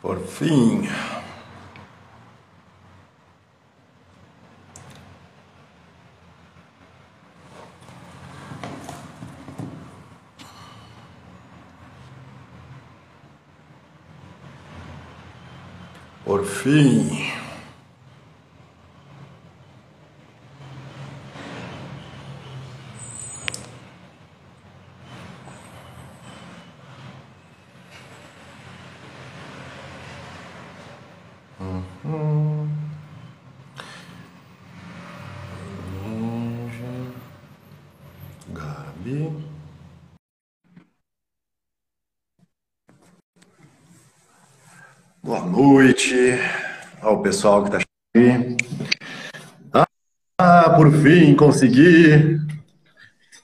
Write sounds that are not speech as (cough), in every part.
Por fim. Por fim. Gabi. Boa noite pessoal que está aqui. Ah, por fim, consegui.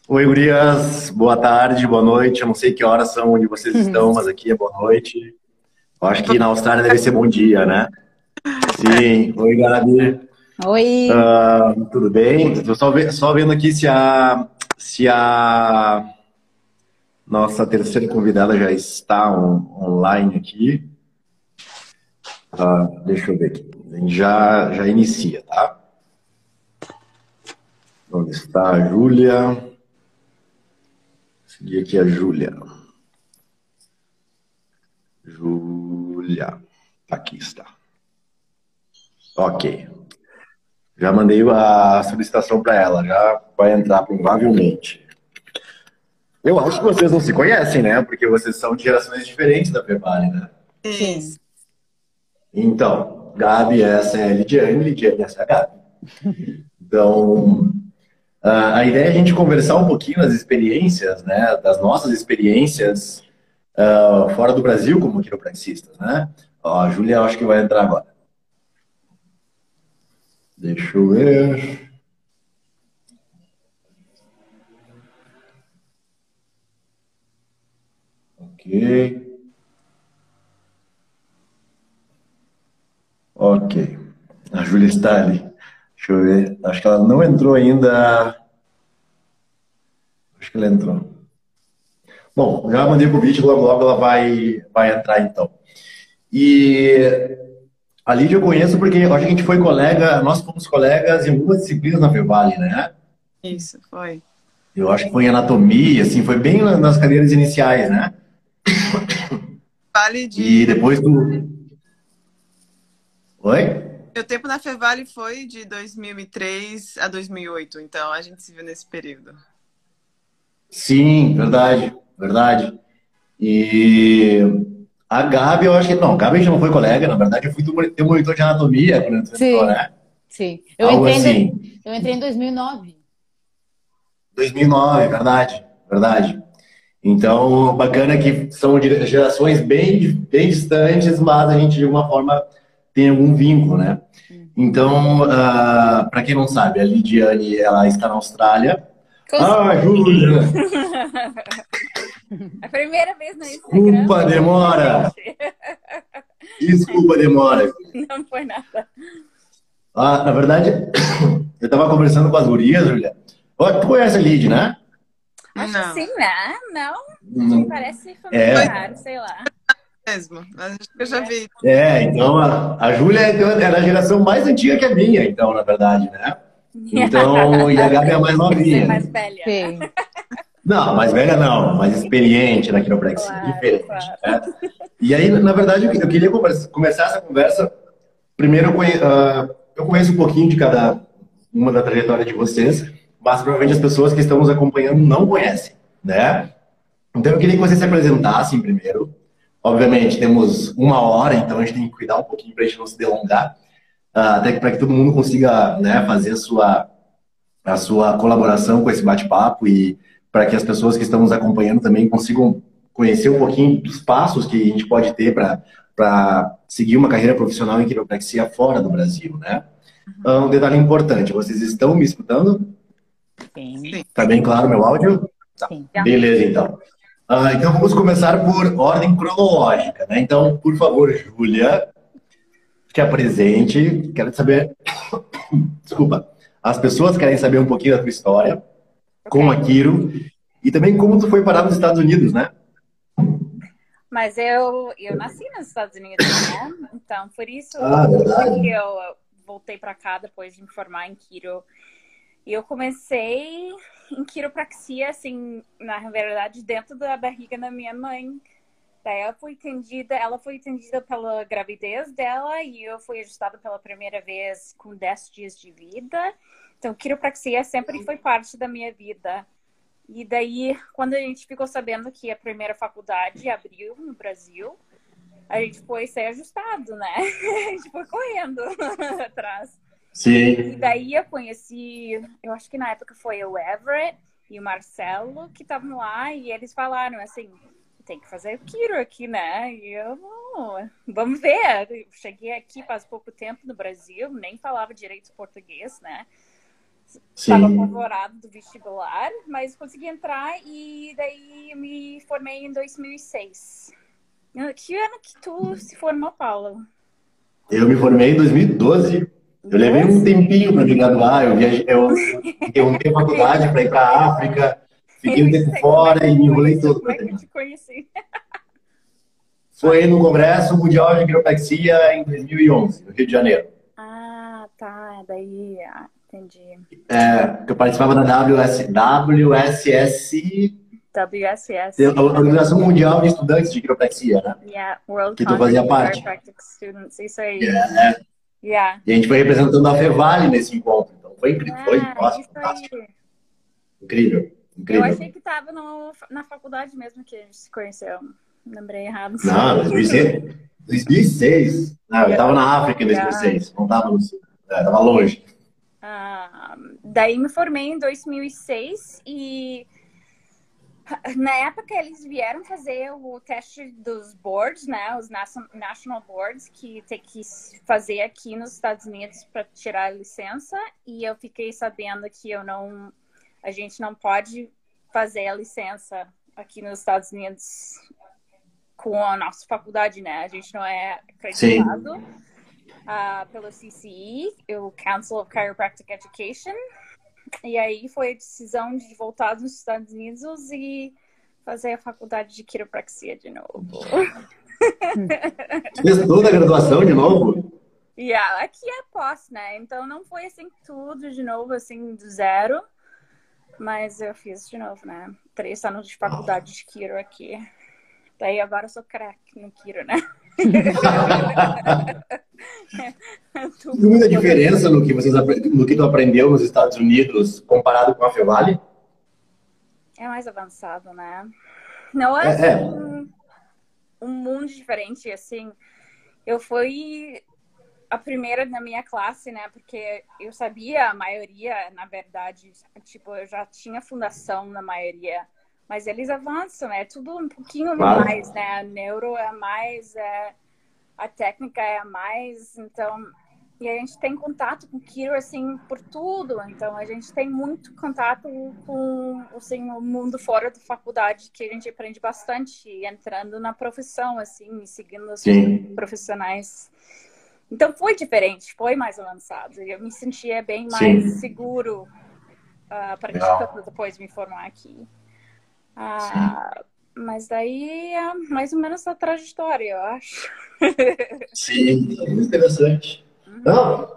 Oi, gurias. Boa tarde, boa noite. Eu não sei que horas são onde vocês (laughs) estão, mas aqui é boa noite. Eu acho que na Austrália deve ser bom dia, né? Sim. Oi, Gabi. Oi. Ah, tudo bem? Estou só, ve- só vendo aqui se a, se a nossa terceira convidada já está on- online aqui. Ah, deixa eu ver aqui. A gente já, já inicia, tá? Onde está a Júlia? Seguir aqui a Júlia. Júlia. Aqui está. Ok. Já mandei a solicitação para ela, já vai entrar provavelmente. Eu acho que vocês não se conhecem, né? Porque vocês são de gerações diferentes da Fevale, né? Sim. Então, Gabi, essa é a Lidiane, Lidiane, essa é a Gabi. Então, a ideia é a gente conversar um pouquinho das experiências, né? Das nossas experiências ah, fora do Brasil como quiropraxistas, né? Ó, a Júlia, acho que vai entrar agora. Deixa eu ver. Ok. Ok. A Júlia está ali. Deixa eu ver. Acho que ela não entrou ainda. Acho que ela entrou. Bom, já mandei o convite, logo logo ela vai, vai entrar então. E a Lídia eu conheço porque eu acho que a gente foi colega, nós fomos colegas em algumas disciplinas na Fevale, né? Isso, foi. Eu acho que foi em anatomia, assim, foi bem nas cadeiras iniciais, né? Vale de. E depois do. Oi? Meu tempo na Fevale foi de 2003 a 2008, então a gente se viu nesse período. Sim, verdade, verdade. E a Gabi, eu acho que. Não, a Gabi a gente não foi colega, na verdade, eu fui do- monitor de anatomia quando você Sim. entrou, né? Sim. Eu Algo entrei, em, assim. eu entrei em 2009. 2009, verdade, verdade. Então, bacana que são gerações bem, bem distantes, mas a gente de alguma forma tem algum vínculo, né? Então, para quem não sabe, a Lidiane, ela está na Austrália. Ah, Júlia, (laughs) A primeira vez no Instagram. desculpa demora, (laughs) desculpa demora. Não foi nada. Ah, na verdade, (coughs) eu estava conversando com as gurias, Júlia. Ó, Tu conhece a Lid, né? Acho Não. que sim, né? Não, Não. me parece familiar, sei lá. Mesmo. Acho que eu já vi. É, então a, a Júlia é é da geração mais antiga que a minha, então, na verdade, né? (laughs) Então, e a Gabi é a mais Você é novinha. mais velha. Sim. (laughs) Não, mais velha não, mais experiente na quiropraxia, Claro, diferente. claro. né? E aí, na verdade, eu eu queria começar essa conversa. Primeiro, eu conhe- ah, eu conheço um pouquinho de cada uma da trajetória de vocês, mas provavelmente as pessoas que estão nos acompanhando não conhecem, né? Então, eu queria que vocês se apresentassem primeiro. Obviamente, temos uma hora, então a gente tem que cuidar um pouquinho para a gente não se delongar, ah, até para que todo mundo consiga né, fazer a sua, a sua colaboração com esse bate-papo e para que as pessoas que estão nos acompanhando também consigam conhecer um pouquinho dos passos que a gente pode ter para seguir uma carreira profissional em quiropraxia fora do Brasil, né? Ah, Um detalhe importante, vocês estão me escutando? Sim. Tá bem claro meu áudio? Sim. Beleza, então. Ah, então vamos começar por ordem cronológica, né? Então, por favor, Júlia, te apresente. Quero saber. (coughs) Desculpa. As pessoas querem saber um pouquinho da tua história com a Kiro e também como tu foi parar nos Estados Unidos, né? Mas eu, eu nasci nos Estados Unidos, né? Então, por isso Ah, que eu voltei para cá depois de me formar em quiro. E eu comecei em quiropraxia, assim, na verdade, dentro da barriga da minha mãe. Daí ela foi atendida, ela foi atendida pela gravidez dela e eu fui ajustada pela primeira vez com 10 dias de vida. Então, quiropraxia sempre foi parte da minha vida. E daí, quando a gente ficou sabendo que a primeira faculdade abriu no Brasil, a gente foi ser ajustado, né? (laughs) A gente foi correndo (laughs) atrás. Sim. E daí eu conheci, eu acho que na época foi o Everett e o Marcelo que estavam lá e eles falaram assim, tem que fazer o Kiro aqui, né? E eu, "Oh, vamos ver. Eu cheguei aqui faz pouco tempo no Brasil, nem falava direito português, né? Estava apavorado do vestibular, mas consegui entrar e daí me formei em 2006. Que ano que tu se formou, Paulo? Eu me formei em 2012. Eu levei um tempinho para me graduar. Eu viajei, eu interrompi a faculdade para ir para a África. Fiquei um tempo fora e me enrolei todo. Como é que eu te conheci? (laughs) Foi no Congresso Mundial de Quiropraxia em 2011, no Rio de Janeiro. Ah, tá. Daí, ah, entendi. É, que eu participava da WS, WSS, WSS. a Organização Mundial de Estudantes de Quiropraxia, né? Yeah, World Que tu fazia parte. Chiropractic Students. Isso aí. É, Yeah. E a gente foi representando a Fevale nesse encontro. Então foi incrível, foi Ah, nossa, isso fantástico. aí. incrível, Eu incrível. achei que tava no, na faculdade mesmo que a gente se conheceu. Lembrei errado. Não, (laughs) 2006. 2006. Não, eu tava na África em 2006, não tava no sul. É, tava longe. Ah, daí me formei em 2006 e na época eles vieram fazer o teste dos boards, né, os nation- national boards que tem que fazer aqui nos Estados Unidos para tirar a licença e eu fiquei sabendo que eu não, a gente não pode fazer a licença aqui nos Estados Unidos com a nossa faculdade, né? A gente não é acreditado ah, pelo CCE, o Council of Chiropractic Education. E aí foi a decisão de voltar dos Estados Unidos e fazer a faculdade de quiropraxia de novo. Fez toda a graduação de novo? Yeah, aqui é pós, né? Então não foi assim tudo de novo, assim, do zero. Mas eu fiz de novo, né? Três anos de faculdade de Kiro aqui. Daí agora eu sou crack no Kiro, né? Tem muita diferença no que, vocês, no que tu aprendeu nos Estados Unidos comparado com a Fevale? É mais avançado, né? Não é, É, é. assim, um mundo diferente, assim. Eu fui a primeira na minha classe, né? Porque eu sabia a maioria, na verdade, tipo, eu já tinha fundação na maioria. Mas eles avançam, é tudo um pouquinho Claro. mais, né? A neuro é mais, é, a técnica é mais, então... E a gente tem contato com o Kiro, assim, por tudo. Então, a gente tem muito contato com, assim, o mundo fora da faculdade, que a gente aprende bastante, entrando na profissão, assim, seguindo os Sim. profissionais. Então, foi diferente, foi mais avançado. Eu me sentia bem mais Sim. seguro ah, Legal. praticando depois de me formar aqui. Ah, mas daí é mais ou menos a trajetória, eu acho. (laughs) Sim, muito interessante. Não.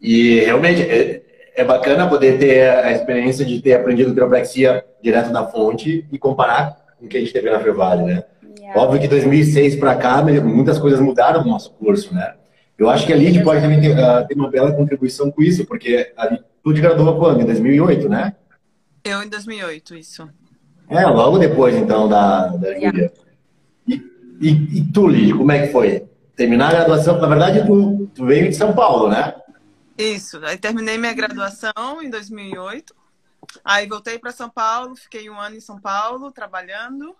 E realmente é, é bacana poder ter a experiência de ter aprendido quiropraxia direto da fonte e comparar com o que a gente teve na Fevale, né? Yeah. Óbvio que 2006 para cá, muitas coisas mudaram no nosso curso, né? Eu acho que a LID pode também ter, ah, ter uma bela contribuição com isso, porque tu te graduou quando? Em 2008, né? Eu em 2008, isso. É, logo depois, então, da, da. Júlia. E, e, e tu, Lid, como é que foi? Terminar a graduação, na verdade, tu, tu veio de São Paulo, né? Isso. Aí terminei minha graduação em 2008. Aí voltei para São Paulo, fiquei um ano em São Paulo trabalhando.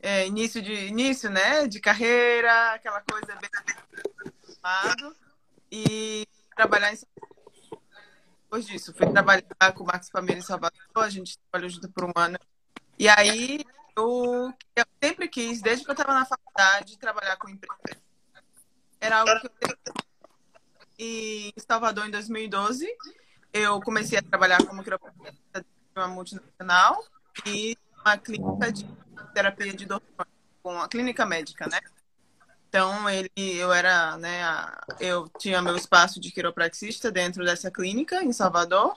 É, início de início, né? De carreira, aquela coisa bem lado. E trabalhar em São Paulo. Depois disso, fui trabalhar com o Marcos Família em Salvador, a gente trabalhou junto por um ano. E aí eu, eu sempre quis, desde que eu estava na faculdade, trabalhar com empresa. Era algo que eu e em Salvador em 2012 eu comecei a trabalhar como quiropraxista de uma multinacional e uma clínica de terapia de dor com a clínica médica, né? Então, ele, eu era, né, eu tinha meu espaço de quiropraxista dentro dessa clínica em Salvador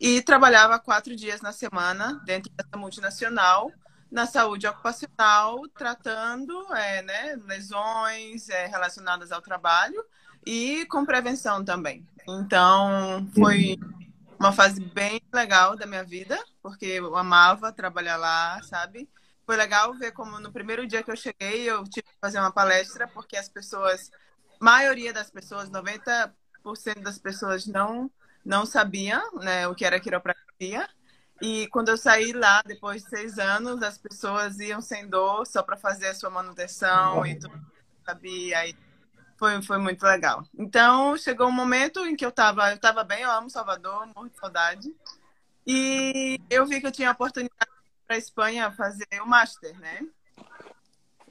e trabalhava quatro dias na semana dentro dessa multinacional na saúde ocupacional, tratando é, né, lesões é, relacionadas ao trabalho e com prevenção também. Então, foi uma fase bem legal da minha vida, porque eu amava trabalhar lá, sabe? Foi legal ver como no primeiro dia que eu cheguei, eu tive que fazer uma palestra, porque as pessoas, maioria das pessoas, 90% das pessoas não não sabiam né, o que era quiropraxia. E quando eu saí lá, depois de seis anos, as pessoas iam sem dor só para fazer a sua manutenção e tudo, sabe? Aí foi, foi muito legal. Então, chegou um momento em que eu estava eu tava bem, eu amo Salvador, morro de saudade. E eu vi que eu tinha a oportunidade para a Espanha fazer o Master, né?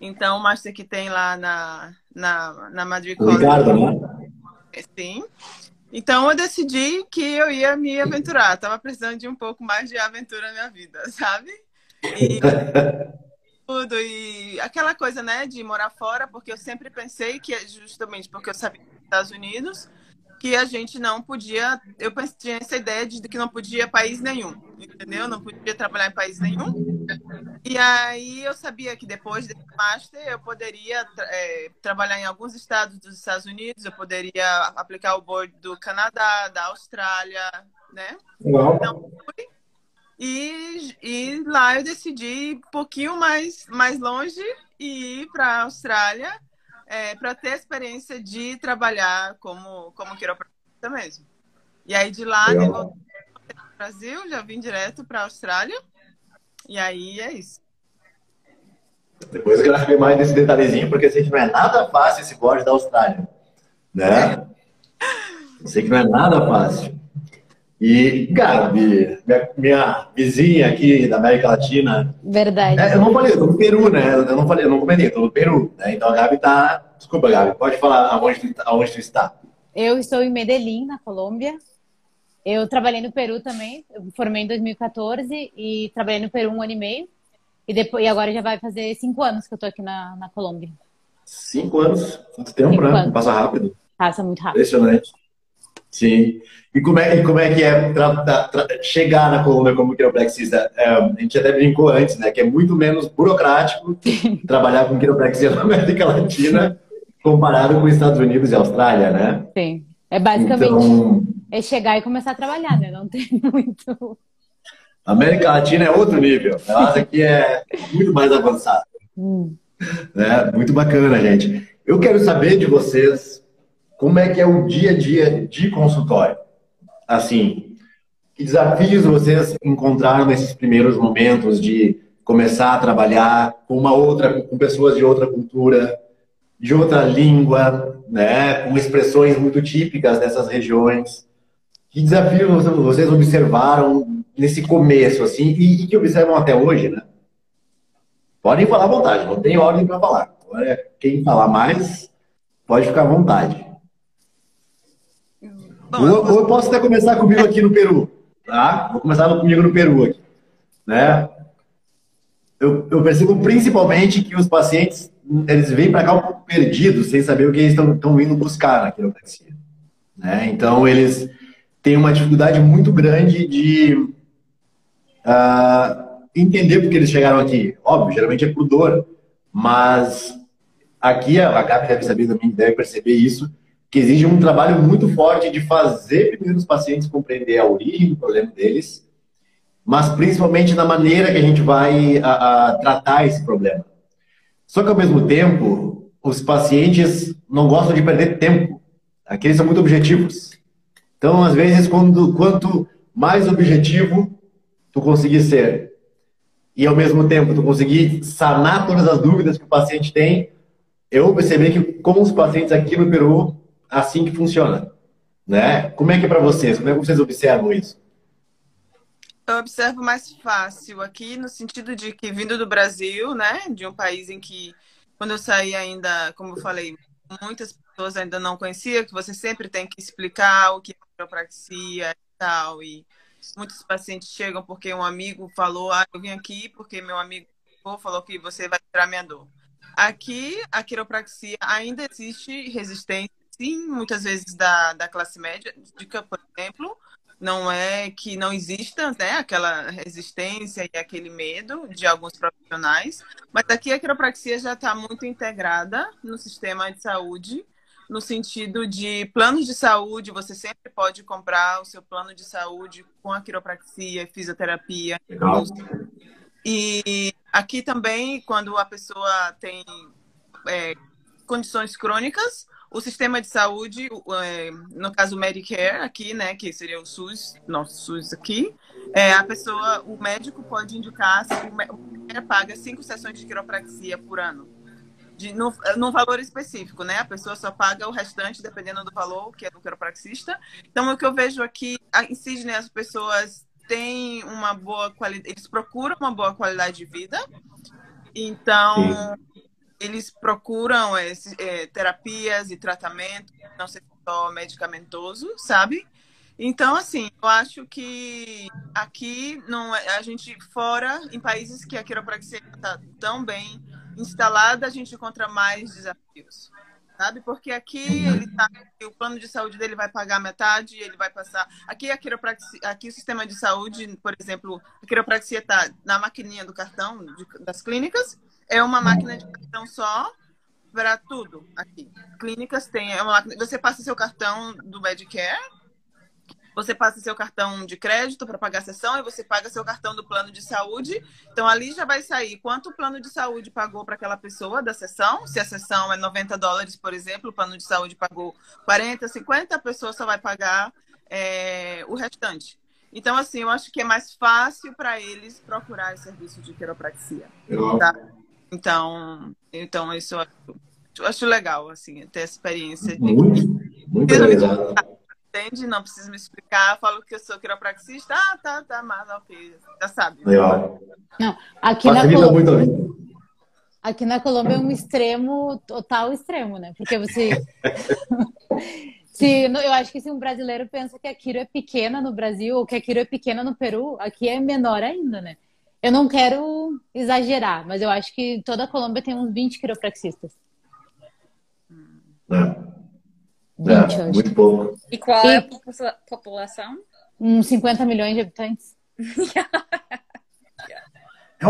Então, o Master que tem lá na, na, na Madrid O Ricardo, né? Sim. Então eu decidi que eu ia me aventurar. Tava precisando de um pouco mais de aventura na minha vida, (laughs) sabe? E (laughs) tudo e aquela coisa, né, de morar fora, porque eu sempre pensei que justamente porque eu sabia dos Estados Unidos que a gente não podia, eu tinha essa ideia de que não podia país nenhum, entendeu? Não podia trabalhar em país nenhum. E aí eu sabia que depois desse master eu poderia é, trabalhar em alguns estados dos Estados Unidos, eu poderia aplicar o board do Canadá, da Austrália, né? Então fui. E, e lá eu decidi ir um pouquinho mais, mais longe e ir para a Austrália é, para ter a experiência de trabalhar como, como quiropraxista mesmo. E aí de lá eu voltei para o Brasil, já vim direto para a Austrália. E aí é isso. Depois eu quero saber mais desse detalhezinho, porque eu sei que não é nada fácil esse board da Austrália. Né? Eu sei que não é nada fácil. E, Gabi, minha, minha vizinha aqui da América Latina, Verdade. é, eu não falei, eu tô no Peru, né? Eu não falei, eu não comentei, eu tô no Peru, né? Então a Gabi tá. Desculpa, Gabi, pode falar aonde tu, aonde tu está. Eu estou em Medellín, na Colômbia. Eu trabalhei no Peru também. Eu me formei em 2014 e trabalhei no Peru um ano e meio. E, depois, e agora já vai fazer cinco anos que eu tô aqui na, na Colômbia. Cinco anos, quanto tempo, Cinco né? anos. Passa rápido. Passa muito rápido. Impressionante. Sim. E como é, e como é que é tra- tra- chegar na Colômbia como quiropraxista? É, a gente até brincou antes, né? Que é muito menos burocrático (laughs) trabalhar com quiropraxia na América Latina comparado com os Estados Unidos e Austrália, né? Sim. É basicamente Então, é chegar e começar a trabalhar, né? Não tem (laughs) muito. a América Latina é outro nível. A nossa aqui é muito mais avançada. Hum. né? Muito bacana, gente. Eu quero saber de vocês como é que é o dia a dia de consultório. Assim, que desafios vocês encontraram nesses primeiros momentos de começar a trabalhar com uma outra, com pessoas de outra cultura, de outra língua, né? Com expressões muito típicas dessas regiões. Que desafios vocês observaram nesse começo, assim, e, e que observam até hoje, né? Podem falar à vontade, não tem ordem para falar. Agora, quem falar mais, pode ficar à vontade. Ou, eu eu posso até começar comigo aqui no Peru, tá? Vou começar comigo no Peru aqui, né? Eu, eu percebo principalmente que os pacientes, eles vêm para cá um pouco perdidos, sem saber o que eles estão estão indo buscar na quiropraxia, né? Então, eles têm uma dificuldade muito grande de ah, entender porque eles chegaram aqui. Óbvio, geralmente é por dor, mas aqui a Gabi deve saber também, deve perceber isso, que exige um trabalho muito forte de fazer primeiro os pacientes compreender a origem do problema deles, mas principalmente na maneira que a gente vai a, a, tratar esse problema. Só que ao mesmo tempo, os pacientes não gostam de perder tempo. Aqui eles são muito objetivos. Então, às vezes, quando, quanto mais objetivo tu conseguir ser e ao mesmo tempo tu conseguir sanar todas as dúvidas que o paciente tem, eu percebi que com os pacientes aqui no Peru, assim que funciona, né? Como é que é para vocês? Como é que vocês observam isso? Eu observo mais fácil aqui no sentido de que vindo do Brasil, né, de um país em que quando eu saí ainda, como eu falei, muitas pessoas ainda não conheciam, que você sempre tem que explicar o que é quiropraxia e tal, e muitos pacientes chegam porque um amigo falou, ah, eu vim aqui porque meu amigo falou que você vai tirar minha dor. aqui a quiropraxia ainda existe resistência, sim, muitas vezes da, da classe média, de, por exemplo, não é que não exista né, aquela resistência e aquele medo de alguns profissionais, mas aqui a quiropraxia já está muito integrada no sistema de saúde, no sentido de planos de saúde, você sempre pode comprar o seu plano de saúde com a quiropraxia, fisioterapia. Legal. E aqui também, quando a pessoa tem é, condições crônicas, o sistema de saúde, é, no caso o Medicare aqui, né, que seria o SUS, nosso SUS aqui, é, a pessoa, o médico pode indicar se o Medicare paga cinco sessões de quiropraxia por ano. De, no, num valor específico, né? A pessoa só paga o restante dependendo do valor que é do quiropraxista. Então, o que eu vejo aqui, em Sydney, as pessoas têm uma boa qualidade, eles procuram uma boa qualidade de vida. Então, Sim eles procuram esse, é, terapias e tratamento, não ser só medicamentoso, sabe? Então, assim, eu acho que aqui não é, a gente fora em países que a quiropraxia está tão bem instalada, a gente encontra mais desafios, sabe? Porque aqui ele tá, o plano de saúde dele vai pagar metade, ele vai passar. Aqui a quiropraxia, aqui o sistema de saúde, por exemplo, a quiropraxia está na maquininha do cartão de, das clínicas é uma máquina de cartão só para tudo aqui. Clínicas tem, é uma você passa seu cartão do Medicare, você passa seu cartão de crédito para pagar a sessão e você paga seu cartão do plano de saúde. Então ali já vai sair quanto o plano de saúde pagou para aquela pessoa da sessão. Se a sessão é 90 dólares, por exemplo, o plano de saúde pagou 40, 50, a pessoa só vai pagar é, o restante. Então, assim, eu acho que é mais fácil para eles procurar serviço de quiropraxia. Tá? Então, então isso eu acho, eu acho legal, assim, ter essa experiência. Muito, muito legal. Entende? Não precisa me explicar. Falo que eu sou quiropraxista. Ah, tá, tá, mas ok. Já sabe. Legal. Não, aqui na Colômbia... Aqui na Colômbia é um extremo, total extremo, né? Porque você... (laughs) se, eu acho que se um brasileiro pensa que a Quiro é pequena no Brasil ou que a Quiro é pequena no Peru, aqui é menor ainda, né? Eu não quero exagerar, mas eu acho que toda a Colômbia tem uns 20 quiropraxistas. É. 20, é, muito pouco. E qual é a população? Uns 50 milhões de habitantes. (laughs) É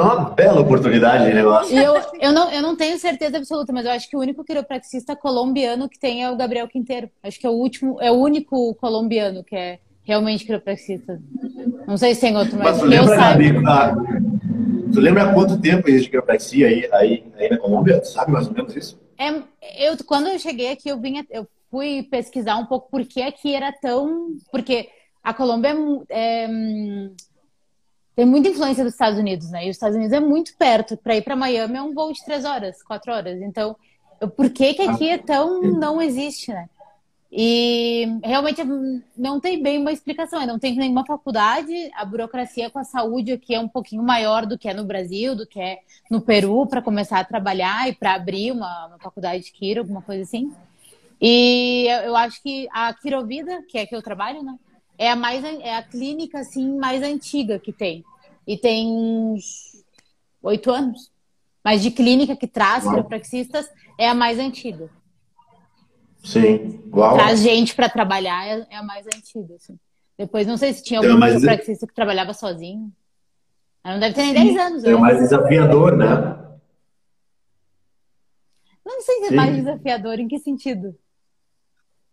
uma bela oportunidade de negócio. Eu, eu, não, eu não tenho certeza absoluta, mas eu acho que o único quiropraxista colombiano que tem é o Gabriel Quinteiro. Acho que é o último, é o único colombiano que é realmente quiropraxista. Não sei se tem outro, mas, mas tu lembra, eu Gabi? Tu lembra há quanto tempo existe quiropraxia aí, aí, aí na Colômbia? Tu sabe mais ou menos isso? É, eu, quando eu cheguei aqui, eu, vim, eu fui pesquisar um pouco por que aqui era tão... Porque a Colômbia é, é, tem muita influência dos Estados Unidos, né? E os Estados Unidos é muito perto. Para ir para Miami é um voo de três horas, quatro horas. Então, por que que aqui é tão... não existe, né? E realmente não tem bem uma explicação, não tem nenhuma faculdade, a burocracia com a saúde aqui é um pouquinho maior do que é no Brasil, do que é no Peru, para começar a trabalhar e para abrir uma, uma, faculdade de quiro, alguma coisa assim. E eu acho que a Quirovida, que é que eu trabalho, né, é a mais é a clínica assim mais antiga que tem. E tem uns oito anos. Mas de clínica que traz quiropraxistas é a mais antiga. Sim, igual. Traz gente para trabalhar é, é, a mais antiga, assim. Depois, não sei se tinha algum mais... praxista que trabalhava sozinho. Não deve ter nem Sim, 10 anos. É né? mais desafiador, né? Não sei se é Sim. mais desafiador, em que sentido?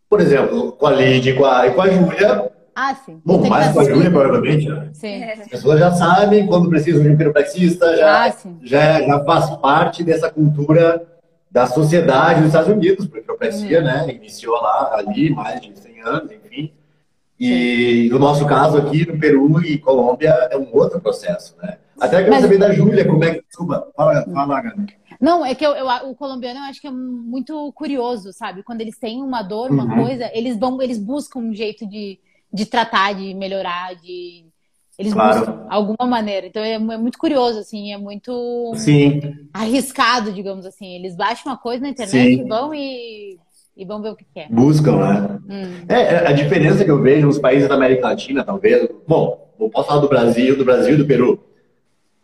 Por exemplo, com a Lid e com a, com a Júlia. Ah, sim. Bom, mais com a Júlia, provavelmente. Né? Sim. As pessoas já sabem quando precisam de um quiropraxista, já, ah, já, já faz parte dessa cultura da sociedade dos Estados Unidos, porque a quiropraxia, uhum. né, iniciou lá, ali, mais de 100 anos, enfim. E no nosso caso aqui, no Peru e Colômbia, é um outro processo, né? Até quero Mas... saber da Júlia, como é que... Desculpa, fala, fala Gana. Não, é que eu, eu, o colombiano eu acho que é muito curioso, sabe? Quando eles têm uma dor, uma uhum. coisa, eles vão, eles buscam um jeito de, de tratar, de melhorar, de eles claro. buscam alguma maneira. Então é, é, muito curioso, assim, é muito Sim. arriscado, digamos assim. Eles baixam uma coisa na internet Sim. vão e, e vão ver o que quer. Buscam, né? Hum. É, é, a diferença que eu vejo nos países da América Latina, talvez. Bom, vou posso falar do Brasil, do Brasil e do Peru.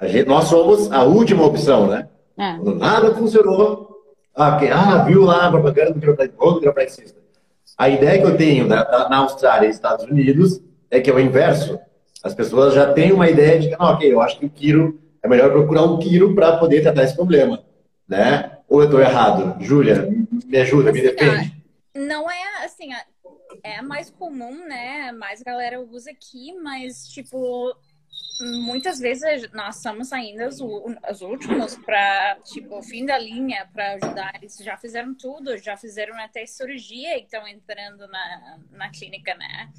Gente, nós somos a última opção, né? É. Quando nada funcionou, ah, porque, ah, viu lá a propaganda do quiropraxista. A ideia que eu tenho na Austrália e Estados Unidos é que é o inverso. As pessoas já têm uma ideia de que, não, ok, eu acho que o quiro, é melhor procurar um quiro para poder tratar esse problema, né? Ou eu estou errado? Júlia, me ajuda, me defende. Não é, assim, é mais comum, né? Mais galera usa aqui, mas, tipo, muitas vezes nós somos ainda os, os últimos para tipo o fim da linha para ajudar eles já fizeram tudo já fizeram até cirurgia e estão entrando na, na clínica né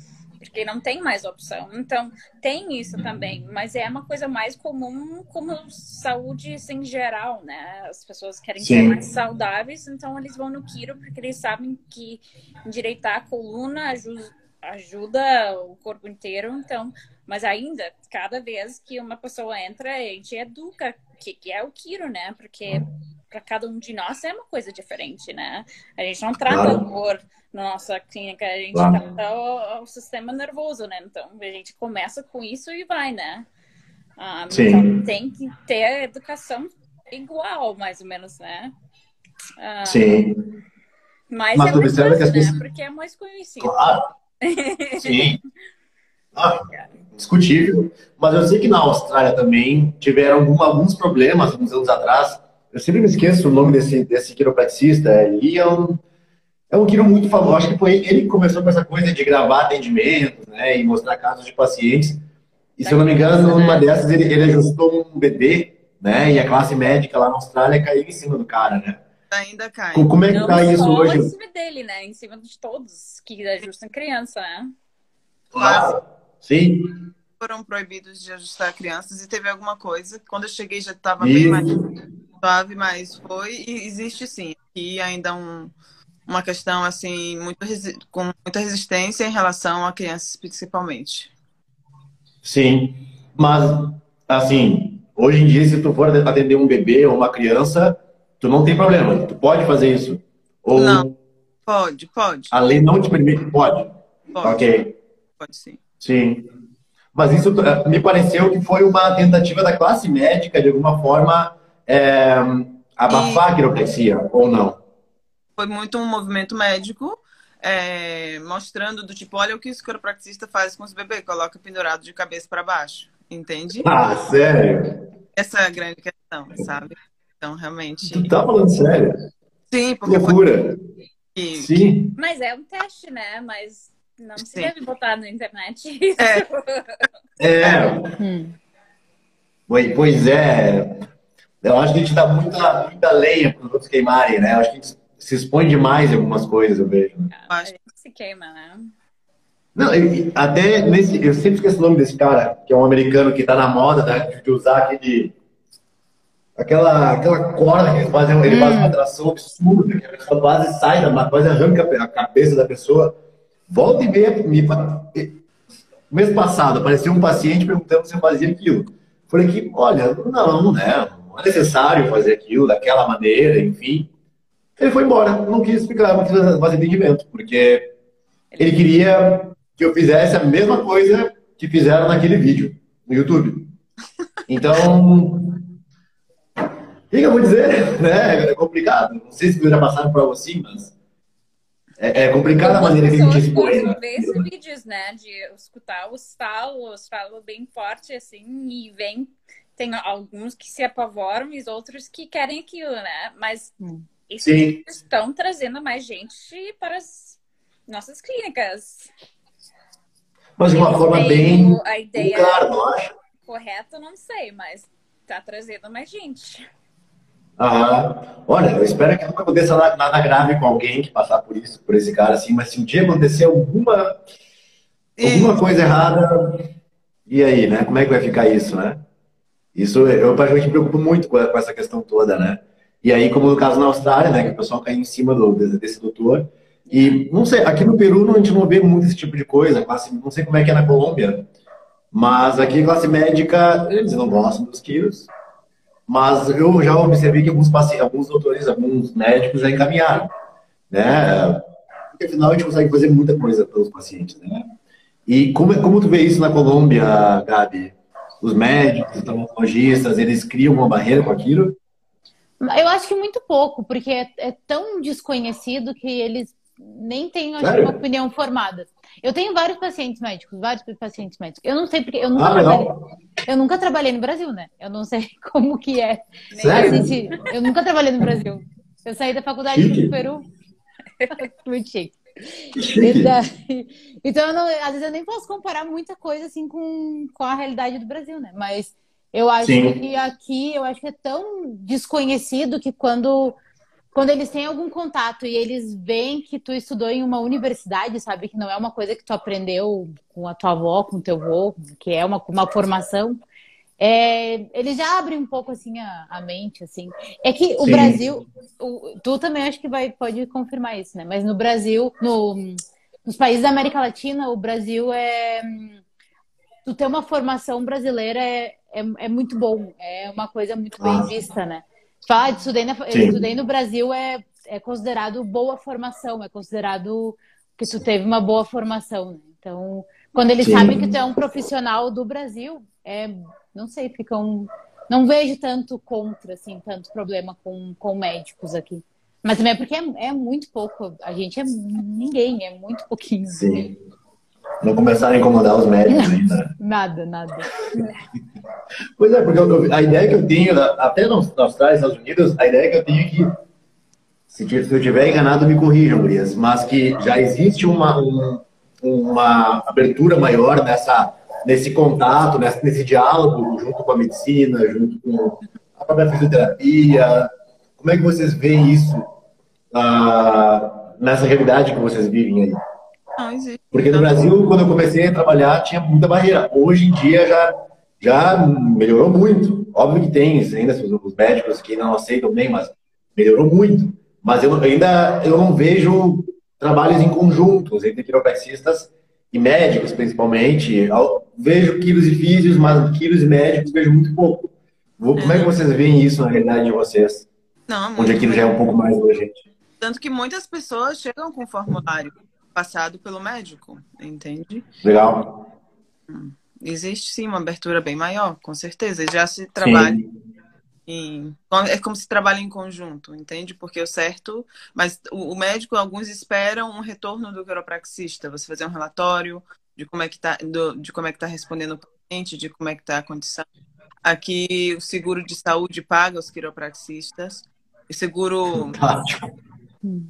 porque não tem mais opção então tem isso também mas é uma coisa mais comum como saúde em geral né as pessoas querem Sim. ser mais saudáveis então eles vão no quiro porque eles sabem que endireitar a coluna ajuda ajuda o corpo inteiro então mas ainda, cada vez que uma pessoa entra, a gente educa o que, que é o Kiro, né? Porque para cada um de nós é uma coisa diferente, né? A gente não trata claro. dor na nossa clínica, a gente claro. trata o, o, sistema nervoso, né? Então a gente começa com isso e vai, né? Ah, Sim. Então tem que ter a educação igual, mais ou menos, né? Ah, Sim. Mas, mas é mais fácil, né? Pessoas... Porque é mais conhecido. Claro. Sim. (laughs) Ah, discutível. Mas eu sei que na Austrália também tiveram algum, alguns problemas alguns anos atrás. Eu sempre me esqueço o nome desse, desse quiropraxista, é Leon. É um quiro muito famoso. Acho que foi ele que começou com essa coisa de gravar atendimentos né, e mostrar casos de pacientes. E se eu não me engano, numa dessas ele, ele ajustou um bebê, né? E a classe médica lá na Austrália caiu em cima do cara, né? Ainda cai. Como é que tá isso hoje? Em cima dele, né? Em cima de todos que ajustam criança, né? Claro. Sim. Foram proibidos de ajustar crianças e teve alguma coisa. Quando eu cheguei já estava bem mais suave, mas foi. E existe sim. E ainda um, uma questão assim muito com muita resistência em relação a crianças principalmente. Sim, mas assim, hoje em dia se tu for atender um bebê ou uma criança, tu não tem problema, tu pode fazer isso. Ou não, pode, pode. A lei não te permite, pode. Pode. Ok. Pode sim. Sim. Mas isso eh, me pareceu que foi uma tentativa da classe médica, de alguma forma, é, abafar e... a quiropraxia, ou não? Foi muito um movimento médico, é, mostrando do tipo, olha o que o quiropraxista faz com os bebês, coloca pendurado de cabeça para baixo, entende? Ah, sério? Essa é a grande questão, sabe? Então, realmente... Tu tá falando sério? Sim, porque... Loucura! Foi... Sim. Mas é um teste, né? Mas não se Sim. deve botar na internet É. é. (laughs) Hum. Pois é. Eu acho que a gente dá muita, muita lenha para os outros queimarem, né? Eu acho que a gente se expõe demais em algumas coisas, eu vejo. A gente se queima, né? Não, até nesse. Eu sempre esqueço o nome desse cara, que é um americano que está na moda né, de usar aquele. Aquela, aquela corda que eles fazem, ele hum. faz uma atração absurda, que a pessoa quase sai da quase arranca a cabeça da pessoa. Volta e meia, me, mês passado apareceu um paciente perguntando se eu fazia aquilo. Falei que, olha, não, né? Não é necessário fazer aquilo daquela maneira, enfim. Ele foi embora, não quis explicar, não quis fazer atendimento, porque ele queria que eu fizesse a mesma coisa que fizeram naquele vídeo no YouTube. Então, o que, eu vou dizer? (laughs) Né? É complicado. Não sei se já passaram por algo assim, mas é, é complicada a maneira que a gente expõe. Esses vídeos, né? De escutar os estalos, falo bem forte, assim, e vem. Tem alguns que se apavoram e os outros que querem aquilo, né? Mas hum. isso estão trazendo mais gente para as nossas clínicas. Mas de uma forma bem. A ideia claro, não acho? correta, não sei, mas tá trazendo mais gente. Aham. Olha, eu espero que nunca aconteça nada grave com alguém que passar por isso, por esse cara assim, mas se um dia acontecer alguma, alguma coisa errada, e aí, né? Como é que vai ficar isso, né? Isso eu praticamente me preocupo muito com essa questão toda, né? E aí, como no caso na Austrália, né, que o pessoal cai em cima do, desse doutor. E não sei, aqui no Peru a gente não vê muito esse tipo de coisa, classe, não sei como é que é na Colômbia, mas aqui classe médica, eles não gostam dos quilos. Mas eu já observei que alguns pacientes, alguns doutores, alguns médicos já encaminharam, né? Porque afinal a gente consegue fazer muita coisa pelos pacientes, né? E como, como tu vê isso na Colômbia, Gabi? Os médicos, os traumatologistas, eles criam uma barreira com aquilo? Eu acho que muito pouco, porque é, é tão desconhecido que eles nem têm uma opinião formada. Eu tenho vários pacientes médicos, vários pacientes médicos. Eu não sei porque eu nunca, ah, trabalhei, eu nunca trabalhei no Brasil, né? Eu não sei (laughs) como que é. Sério? Eu nunca trabalhei no Brasil. Eu saí da faculdade do Peru. (laughs) Muito chique. (laughs) (laughs) Então, não, às vezes eu nem posso comparar muita coisa assim com, com a realidade do Brasil, né? Mas eu acho Sim. que aqui, eu acho que é tão desconhecido que quando, quando eles têm algum contato e eles veem que tu estudou em uma universidade, sabe? Que não é uma coisa que tu aprendeu com a tua avó, com o teu avô, que é uma, uma formação. É, eles já abrem um pouco assim a, a mente, assim. É que o Sim. Brasil, o, tu também acho que vai pode confirmar isso, né? Mas no Brasil, no, nos países da América Latina, o Brasil é tu ter uma formação brasileira é, é, é, muito bom, é uma coisa muito bem vista, né? Falar de estudei, na, estudei no Brasil é, é considerado boa formação, é considerado que tu teve uma boa formação. Né? Então, quando eles Sim. sabem que tu é um profissional do Brasil, é, não sei, ficam. Não vejo tanto contra, assim, tanto problema com, com médicos aqui. Mas também é porque é, é muito pouco. A gente é ninguém, é muito pouquinho. Sim. Não começaram a incomodar os médicos (laughs) ainda. nada, nada. (laughs) Pois é, porque eu, a ideia que eu tenho, até na Austrália, Estados Unidos, a ideia que eu tenho é que, se eu estiver enganado, me corrijam, Gurias, mas que já existe uma, um, uma abertura maior nessa, nesse contato, nesse, nesse diálogo junto com a medicina, junto com a própria fisioterapia. Como é que vocês veem isso uh, nessa realidade que vocês vivem aí? Porque no Brasil, quando eu comecei a trabalhar, tinha muita barreira. Hoje em dia já, já melhorou muito. Óbvio que tem ainda os médicos que não aceitam bem, mas melhorou muito. Mas eu ainda eu não vejo trabalhos em conjuntos entre quiropraxistas e médicos, principalmente. Vejo quilos e físios, mas quilos e médicos vejo muito pouco. Como é que vocês veem isso na realidade de vocês? Não, Onde aquilo já é um pouco mais urgente. Tanto que muitas pessoas chegam com formulário passado pelo médico, entende? Legal. Hum. Existe sim uma abertura bem maior, com certeza. Já se trabalha É como se trabalha em conjunto, entende? Porque o certo. Mas o, médico, alguns esperam um retorno do quiropraxista, você fazer um relatório de como é que está de como é que tá respondendo o paciente, de como é que está a condição. Aqui o seguro de saúde paga os quiropraxistas. O seguro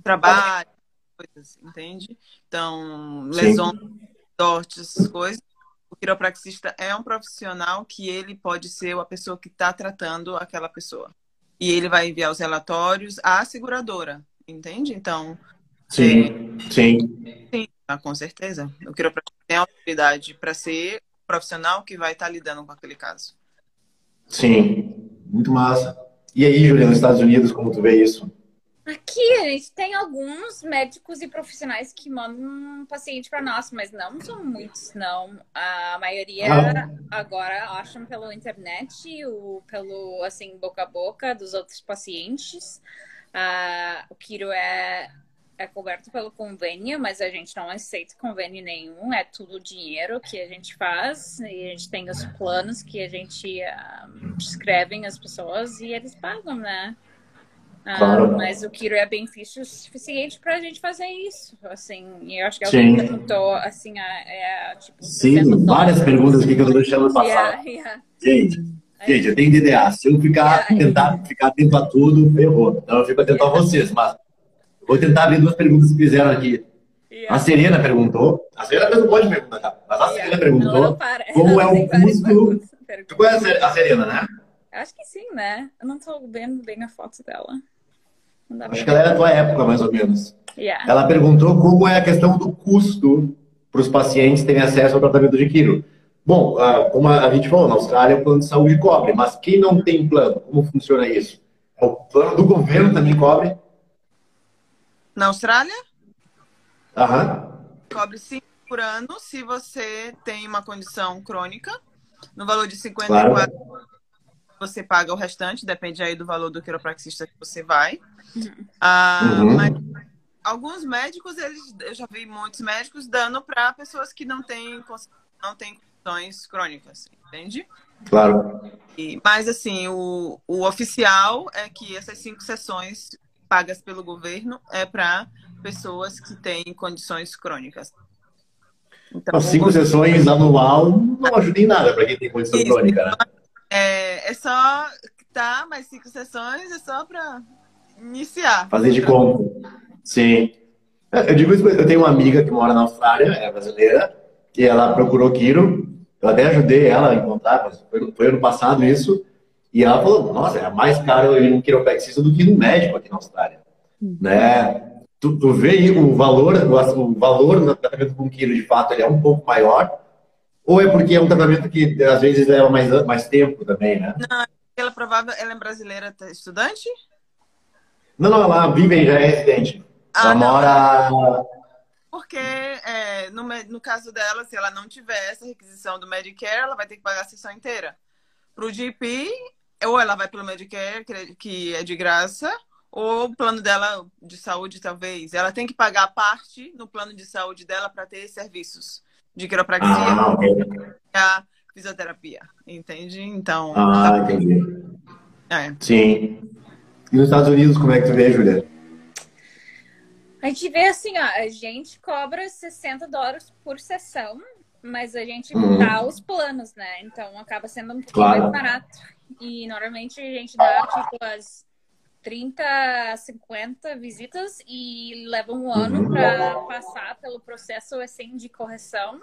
trabalho, coisas, entende? Então, lesões, sortes, essas coisas. O quiropraxista é um profissional que ele pode ser a pessoa que está tratando aquela pessoa. E ele vai enviar os relatórios à seguradora, entende? Então. Sim, é... sim. Sim, ah, com certeza. O quiropraxista tem autoridade para ser o profissional que vai estar tá lidando com aquele caso. Sim, muito massa. E aí, Julia, nos Estados Unidos, como tu vê isso? Aqui a gente tem alguns médicos e profissionais que mandam um paciente para nós, mas não são muitos, não. A maioria ah. agora acham pela internet ou pelo assim boca a boca dos outros pacientes. Uh, o Kiro é é coberto pelo convênio, mas a gente não aceita convênio nenhum, é tudo dinheiro que a gente faz e a gente tem os planos que a gente uh, escrevem as pessoas e eles pagam, né? Ah, claro. Mas o Kiro é benefício suficiente para a gente fazer isso. Assim, eu acho que alguém perguntou, assim, é, tipo, Sim, várias perguntas aqui que eu estou deixando passar. Yeah, yeah. Gente, gente, eu tenho DDA. Se eu ficar, yeah. tentar ficar atento a tudo, ferrou. Então eu fico atento a vocês, mas vou tentar abrir duas perguntas que fizeram aqui. A Serena perguntou, a Serena não pode perguntar, tá? mas a Serena perguntou não, não como é o custo. Tu conhece a Serena, né? Acho que sim, né? Eu não estou vendo bem a foto dela. Acho que ela é da tua época, mais ou menos. Yeah. Ela perguntou como é a questão do custo para os pacientes terem acesso ao tratamento de quiro. Bom, como a gente falou, na Austrália o plano de saúde cobre, mas quem não tem plano, como funciona isso? É o plano do governo também cobre? Na Austrália? Aham. Cobre sim por ano se você tem uma condição crônica, no valor de 54 claro você paga o restante, depende aí do valor do quiropraxista que você vai. Ah, uhum. Mas alguns médicos, eles, eu já vi muitos médicos dando para pessoas que não têm, não têm condições crônicas, entende? Claro. E, mas, assim, o, o oficial é que essas cinco sessões pagas pelo governo é para pessoas que têm condições crônicas. Então, As cinco sessões anual não ajuda em nada para quem tem condição Isso. crônica, né? É, é só, tá, mas cinco sessões é só para iniciar. Fazer de conta. Sim. É, eu digo isso, eu tenho uma amiga que mora na Austrália, é brasileira, e ela procurou Kiro. Eu até ajudei ela a encontrar, mas foi, foi ano passado isso. E ela falou, nossa, é mais caro ir no quiropraxista do que no médico aqui na Austrália. Uhum. Né? Tu, tu vê aí o valor, o, o valor do tratamento com quilo, de fato, ele é um pouco maior, ou é porque é um tratamento que às vezes leva mais, mais tempo também, né? Não, ela, é provável, ela é brasileira, tá, estudante? Não, não, ela vive já é residente. Ah, ela não. mora. Porque é, no, no caso dela, se ela não tiver essa requisição do Medicare, ela vai ter que pagar a sessão inteira. Para o GP, ou ela vai pelo Medicare, que é de graça, ou o plano dela de saúde, talvez. Ela tem que pagar parte no plano de saúde dela para ter serviços de quiropraxia ah, e a fisioterapia. Entende? Então. Ah, tá... entendi. É. Sim. E nos Estados Unidos, como é que tu vê, Julia? A gente vê assim, ó, a gente cobra 60 dólares por sessão, mas a gente uhum. dá os planos, né? Então acaba sendo um pouco claro. mais barato. E normalmente a gente dá tipo as 30, 50 visitas e leva um ano uhum. para passar pelo processo assim de correção.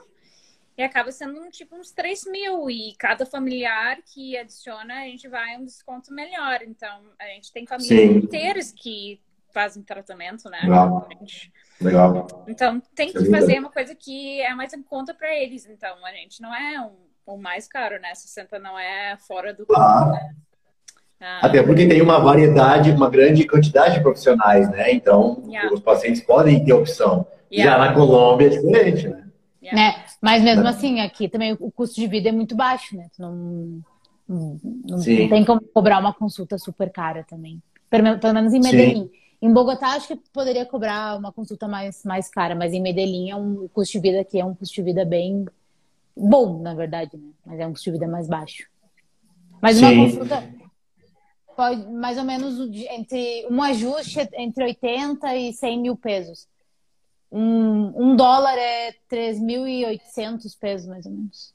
E acaba sendo um, tipo uns 3 mil. E cada familiar que adiciona, a gente vai um desconto melhor. Então, a gente tem famílias Sim. inteiras que fazem tratamento, né? Legal. Legal. Então, tem que fazer uma coisa que é mais em conta para eles. Então, a gente não é um, o mais caro, né? 60 não é fora do. Ah. Né? Ah. Até porque tem uma variedade, uma grande quantidade de profissionais, né? Então, yeah. os pacientes podem ter opção. Yeah. Já na Colômbia é diferente, né? Yeah. né? Mas mesmo assim, aqui também o custo de vida é muito baixo, né? Tu não, não, não tem como cobrar uma consulta super cara também. Pelo, pelo menos em Medellín. Sim. Em Bogotá, acho que poderia cobrar uma consulta mais, mais cara, mas em Medellín é um custo de vida que é um custo de vida bem bom, na verdade, né? Mas é um custo de vida mais baixo. Mas Sim. uma consulta, pode mais ou menos entre um ajuste entre 80 e 100 mil pesos. Um, um dólar é 3.800 pesos, mais ou menos.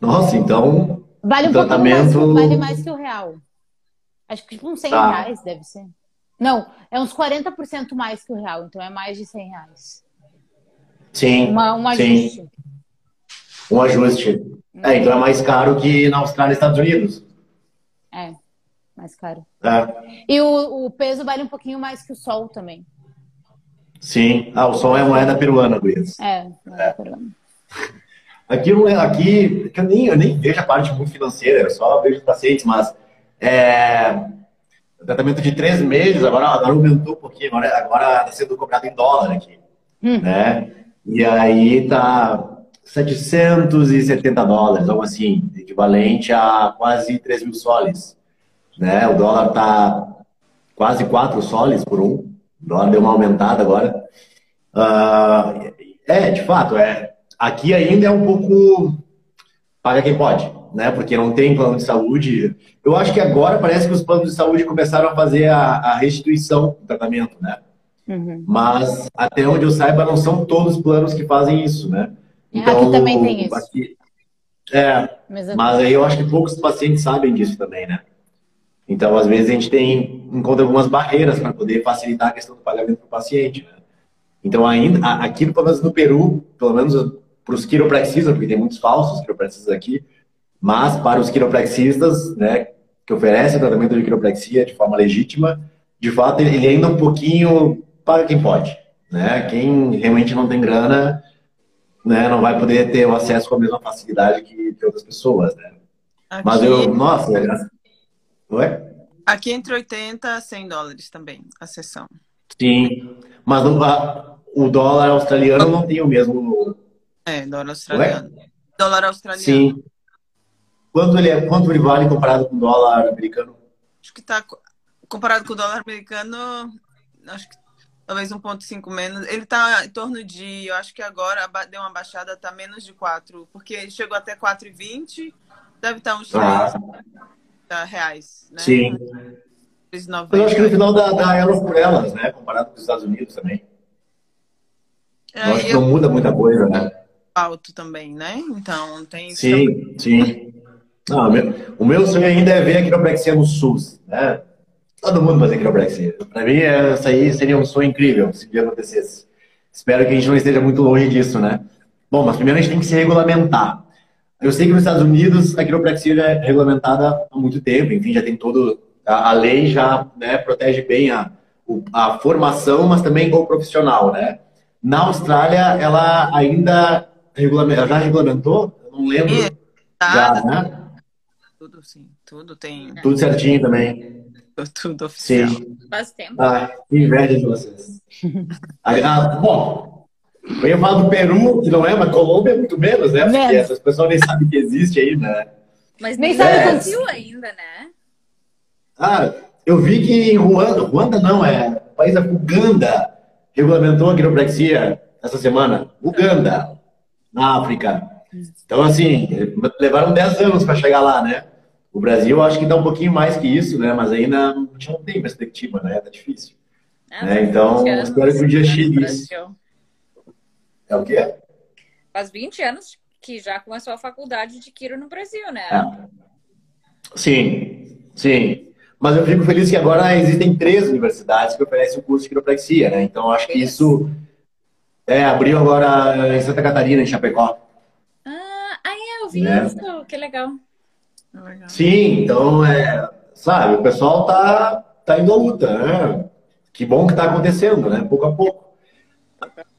Nossa, então. Vale um tratamento... pouco mais, vale mais que o real. Acho que tipo uns 100 tá. reais deve ser. Não, é uns 40% mais que o real, então é mais de 100 reais. Sim. Uma, um ajuste. Sim. Um ajuste. É, então é mais caro que na Austrália e Estados Unidos. É mais caro. É. E o, o peso vale um pouquinho mais que o sol também. Sim. Ah, o sol é moeda peruana, Luiz. É, moeda é. peruana. Aqui, aqui eu, nem, eu nem vejo a parte muito financeira, eu só vejo os pacientes, mas é, o tratamento de três meses agora, agora aumentou um pouquinho, agora, agora está sendo cobrado em dólar aqui. Hum. Né? E aí tá 770 dólares, algo assim, equivalente a quase 3 mil soles né? O dólar está quase 4 soles por um. O dólar deu uma aumentada agora. Uh, é, de fato, é. Aqui ainda é um pouco paga quem pode, né? Porque não tem plano de saúde. Eu acho que agora parece que os planos de saúde começaram a fazer a, a restituição do tratamento, né? Uhum. Mas até onde eu saiba, não são todos os planos que fazem isso, né? Então, aqui também tem isso. Aqui, é, mas aí eu acho que poucos pacientes sabem disso também, né? Então, às vezes, a gente tem, encontra algumas barreiras para poder facilitar a questão do pagamento para o paciente. Né? Então, ainda, aqui, pelo menos no Peru, pelo menos para os quiropraxistas, porque tem muitos falsos quiropraxistas aqui, mas para os quiropraxistas, né, que oferecem tratamento de quiropraxia de forma legítima, de fato, ele ainda um pouquinho para quem pode. Né? Quem realmente não tem grana, né, não vai poder ter o acesso com a mesma facilidade que, que outras pessoas, né? Aqui... Mas eu, nossa, Ué? Aqui entre 80 a 100 dólares também, a sessão. Sim, mas o dólar australiano não tem o mesmo... É, dólar australiano. Ué? Dólar australiano. Sim. Quanto ele, é, quanto ele vale comparado com o dólar americano? Acho que está comparado com o dólar americano, acho que talvez 1,5 menos. Ele está em torno de, eu acho que agora deu uma baixada, está menos de 4, porque chegou até 4,20, deve estar uns 3 ah. Reais, né? Sim. Eu acho que no final da, da elas por elas, né? Comparado com os Estados Unidos também. É, eu acho que não muda muita coisa, né? Alto também, né? Então tem isso. Sim, também. sim. Não, meu, o meu sonho ainda é ver a quiropraxia no SUS, né? Todo mundo fazer quiropraxia. Para mim, isso aí seria um sonho incrível se acontecesse. Espero que a gente não esteja muito longe disso, né? Bom, mas primeiro a gente tem que se regulamentar. Eu sei que nos Estados Unidos a quiropraxia já é regulamentada há muito tempo, enfim, já tem todo. A, a lei já né, protege bem a, a formação, mas também o profissional, né? Na Austrália, ela ainda regulament, já regulamentou? Eu não lembro. É, já, né? Tudo, sim. Tudo tem. Tudo certinho também. Tudo oficial. Sim. Faz tempo. Ah, inveja de vocês. (laughs) ah, bom, eu ia falar do Peru, que não é, mas Colômbia é muito menos, né? Porque menos. essas pessoas nem sabem que existe aí, né? Mas nem sabe é. Brasil ainda, né? Ah, eu vi que em Ruanda, Ruanda não, é o país da Uganda, regulamentou a quiropraxia essa semana. Uganda, na África. Então, assim, levaram 10 anos para chegar lá, né? O Brasil, acho que dá um pouquinho mais que isso, né? Mas ainda não tem perspectiva, né? Tá difícil. Ah, né? Então, espero que um dia chegue isso. É o quê? Faz 20 anos que já começou a faculdade de Quiro no Brasil, né? É. Sim, sim. Mas eu fico feliz que agora existem três universidades que oferecem o curso de quiropraxia, né? Então, acho que isso é, abriu agora em Santa Catarina, em Chapecó. Ah, é, eu vi né? isso. Que legal. Sim, então, é, sabe, o pessoal tá, tá indo à luta, né? Que bom que tá acontecendo, né? Pouco a pouco.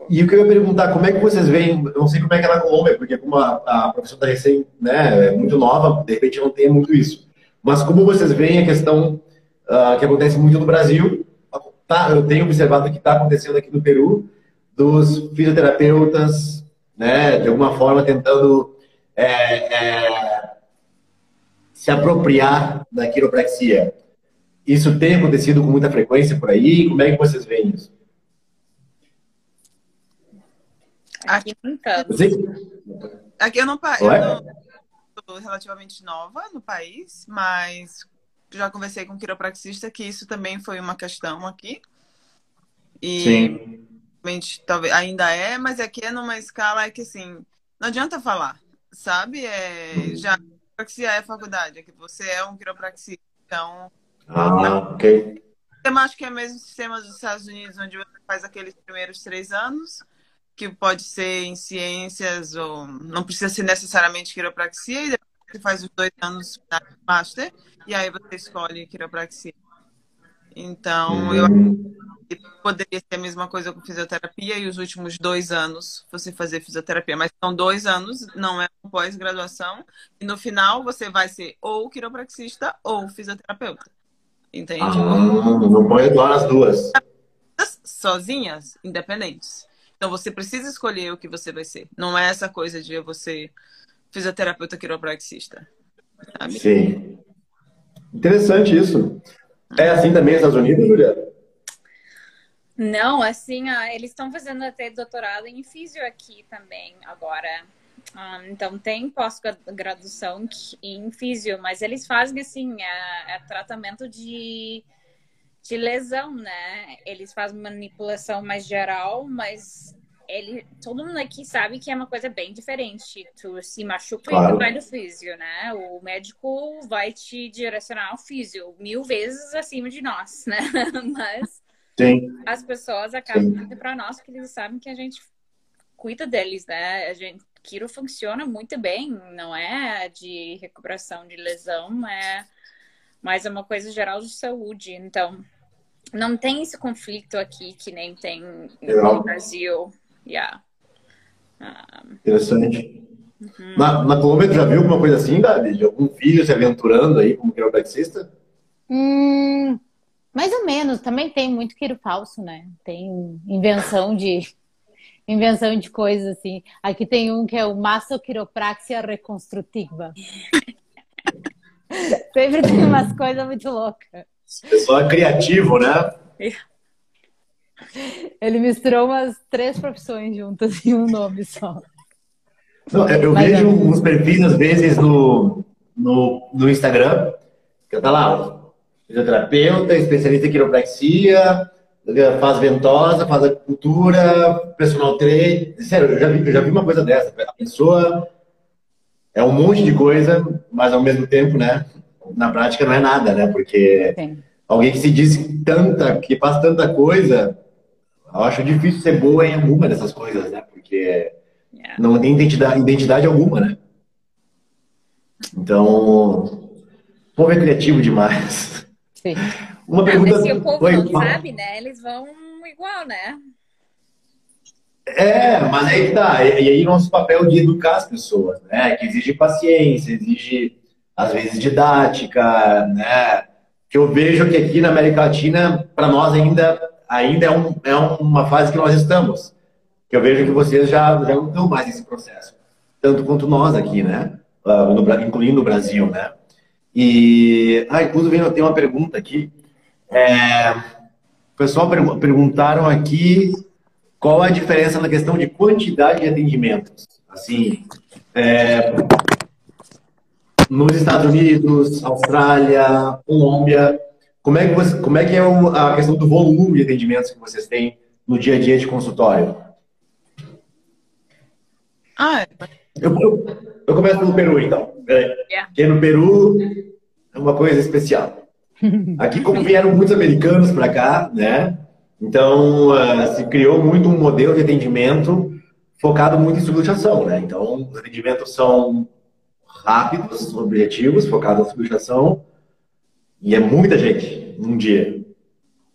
E o que eu ia perguntar, como é que vocês veem, eu não sei como é que é na Colômbia, porque como a, a professora da recém, né, é muito nova, de repente não tem muito isso. Mas como vocês veem a questão uh, que acontece muito no Brasil, tá, eu tenho observado que está acontecendo aqui no Peru, dos fisioterapeutas, né, de alguma forma tentando é, é, se apropriar da quiropraxia. Isso tem acontecido com muita frequência por aí? Como é que vocês veem isso? Aqui, aqui eu não, eu não relativamente nova no país, mas já conversei com um quiropraxista que isso também foi uma questão aqui. E Sim. talvez ainda é, mas aqui é numa escala é que assim, não adianta falar, sabe? É, já quiropraxia é faculdade, é que você é um quiropraxista. Então. Ah, ok. Eu acho que é o mesmo sistema dos Estados Unidos, onde você faz aqueles primeiros três anos, que pode ser em ciências, ou não precisa ser necessariamente quiropraxia, e depois você faz os dois anos na master, e aí você escolhe quiropraxia. Então, eu hum. poderia ser a mesma coisa com fisioterapia e os últimos dois anos você fazer fisioterapia. Mas são dois anos, não é pós-graduação. E no final você vai ser ou quiropraxista ou fisioterapeuta. Entende? Ah, não pode doar as duas. Sozinhas, independentes. Então você precisa escolher o que você vai ser. Não é essa coisa de você fisioterapeuta quiropraxista. Sabe? Sim. Interessante isso. É assim também nos Estados Unidos, Juliana? Não, assim, ah, eles estão fazendo até doutorado em físio aqui também agora. Um, então tem pós-graduação em físio, mas eles fazem assim, é, é, tratamento de, de lesão, né? Eles fazem manipulação mais geral, mas ele, todo mundo aqui sabe que é uma coisa bem diferente. Tu se machuca claro. e vai no físio, né? O médico vai te direcionar ao físio mil vezes acima de nós, (laughs) né? Mas Sim. as pessoas acabam indo para nós porque eles sabem que a gente cuida deles, né? A gente, Kiro funciona muito bem, não é de recuperação de lesão, é mas é uma coisa geral de saúde. Então, não tem esse conflito aqui que nem tem no Brasil. Yeah. Um... Interessante. Uhum. Na, na Colômbia, tu já viu alguma coisa assim, Gabi? De algum filho se aventurando aí como quiropraxista? Hum, mais ou menos. Também tem muito quiro falso, né? Tem invenção de (laughs) invenção de coisas assim. Aqui tem um que é o massoquiropraxia reconstrutiva. (laughs) Sempre tem umas coisas muito loucas. Pessoal é criativo, né? (laughs) Ele misturou umas três profissões juntas em um nome só. Não, eu, vejo uns perfis, às vezes, no, no, no Instagram, que tá lá, fisioterapeuta, especialista em quiropraxia, faz ventosa, faz acupuntura, personal trainer. Sério, eu já vi, eu já vi uma coisa dessa. A pessoa é um monte de coisa, mas ao mesmo tempo, né? Na prática não é nada, né? Porque Sim. alguém que se diz tanta, que faz tanta coisa, eu acho difícil ser boa em alguma dessas coisas, né? Porque yeah. não tem identidade, identidade alguma, né? Então, o povo é criativo demais. Sim. Uma pergunta. Mas se o povo Oi, não sabe, né? Eles vão igual, né? É, mas aí tá. E aí nosso papel de educar as pessoas, né? Que exige paciência, exige, às vezes, didática, né? Que eu vejo que aqui na América Latina, para nós ainda, ainda é, um, é uma fase que nós estamos. Que eu vejo que vocês já, já não estão mais nesse processo. Tanto quanto nós aqui, né? Uh, no, incluindo o Brasil, né? E, ah, inclusive, tem uma pergunta aqui. É, o pessoal perguntaram aqui qual a diferença na questão de quantidade de atendimentos. Assim, é, nos Estados Unidos, Austrália, Colômbia, como é que, você, como é, que é a questão do volume de atendimentos que vocês têm no dia a dia de consultório? Ah, é. eu, eu, eu começo pelo Peru, então. Yeah. Porque no Peru é uma coisa especial. Aqui, como vieram muitos americanos para cá, né? Então, uh, se criou muito um modelo de atendimento focado muito em subluxação, né? Então, os atendimentos são rápidos, objetivos, focados em subluxação, e é muita gente num dia,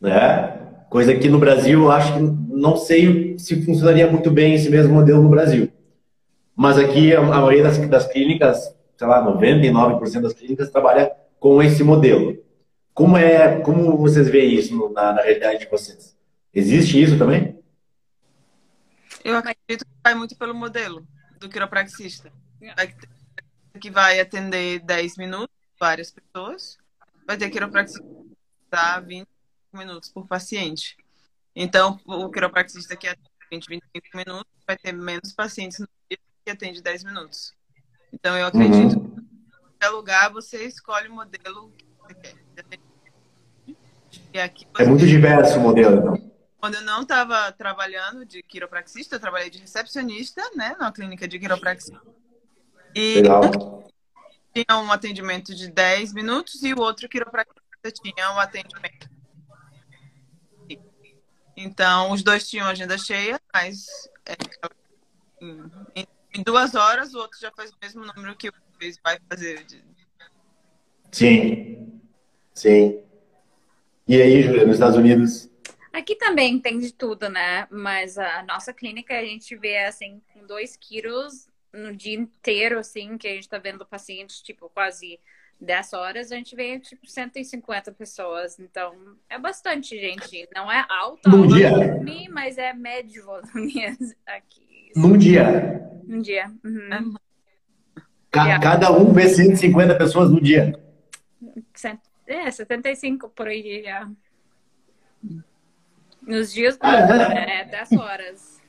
né? Coisa que no Brasil, eu acho que não sei se funcionaria muito bem esse mesmo modelo no Brasil. Mas aqui, a maioria das, das clínicas, sei lá, 99% das clínicas trabalha com esse modelo. Como é, como vocês veem isso na, na realidade de vocês? Existe isso também? Eu acredito que vai muito pelo modelo do quiropraxista. Que vai atender 10 minutos, várias pessoas. Vai ter quiropraxista dá 20 minutos por paciente. Então, o quiropraxista que atende 20, 25 minutos vai ter menos pacientes no dia que atende 10 minutos. Então, eu acredito uhum. que em qualquer lugar você escolhe o modelo que você quer. É muito diverso o modelo, então. Quando eu não estava trabalhando de quiropraxista, eu trabalhei de recepcionista, né, na clínica de quiropraxia. E Legal. tinha um atendimento de 10 minutos e o outro quiropraxista tinha um atendimento. Então, os dois tinham agenda cheia, mas é, em, em, duas horas o outro já faz o mesmo número que o vai fazer. Sim, sim. E aí, Júlia, nos Estados Unidos? Aqui também tem de tudo, né? Mas a nossa clínica a gente vê assim, com dois quilos no dia inteiro, assim, que a gente tá vendo pacientes, tipo, quase 10 horas, a gente vê, tipo, 150 pessoas. Então, é bastante gente. Não é alta Num dia. volume, mas é médio volume (laughs) aqui. Num dia? Num dia. Uhum. Cada um vê 150 pessoas no dia. É, 75 por aí já. Nos dias do, é, 10 horas.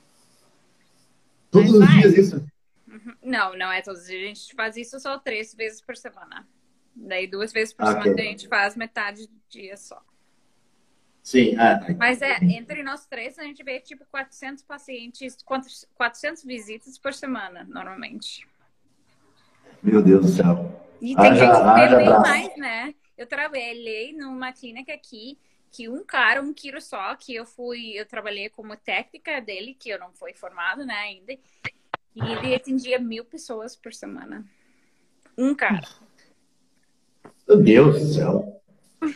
Todos os dias isso? Não, não é todos os dias. A gente faz isso só três vezes por semana. Daí duas vezes por semana a gente faz metade do dia só. Sim. Ah, tá. Mas é, entre nós três a gente vê tipo 400 pacientes, 400 visitas por semana, normalmente. Meu Deus do céu. E tem gente que vê bem mais, né? Eu trabalhei numa clínica aqui que um cara, um quilo só, que eu fui, eu trabalhei como técnica dele, que eu não fui formado, né, ainda. E ele atendia mil pessoas por semana. Um cara. Meu Deus do céu.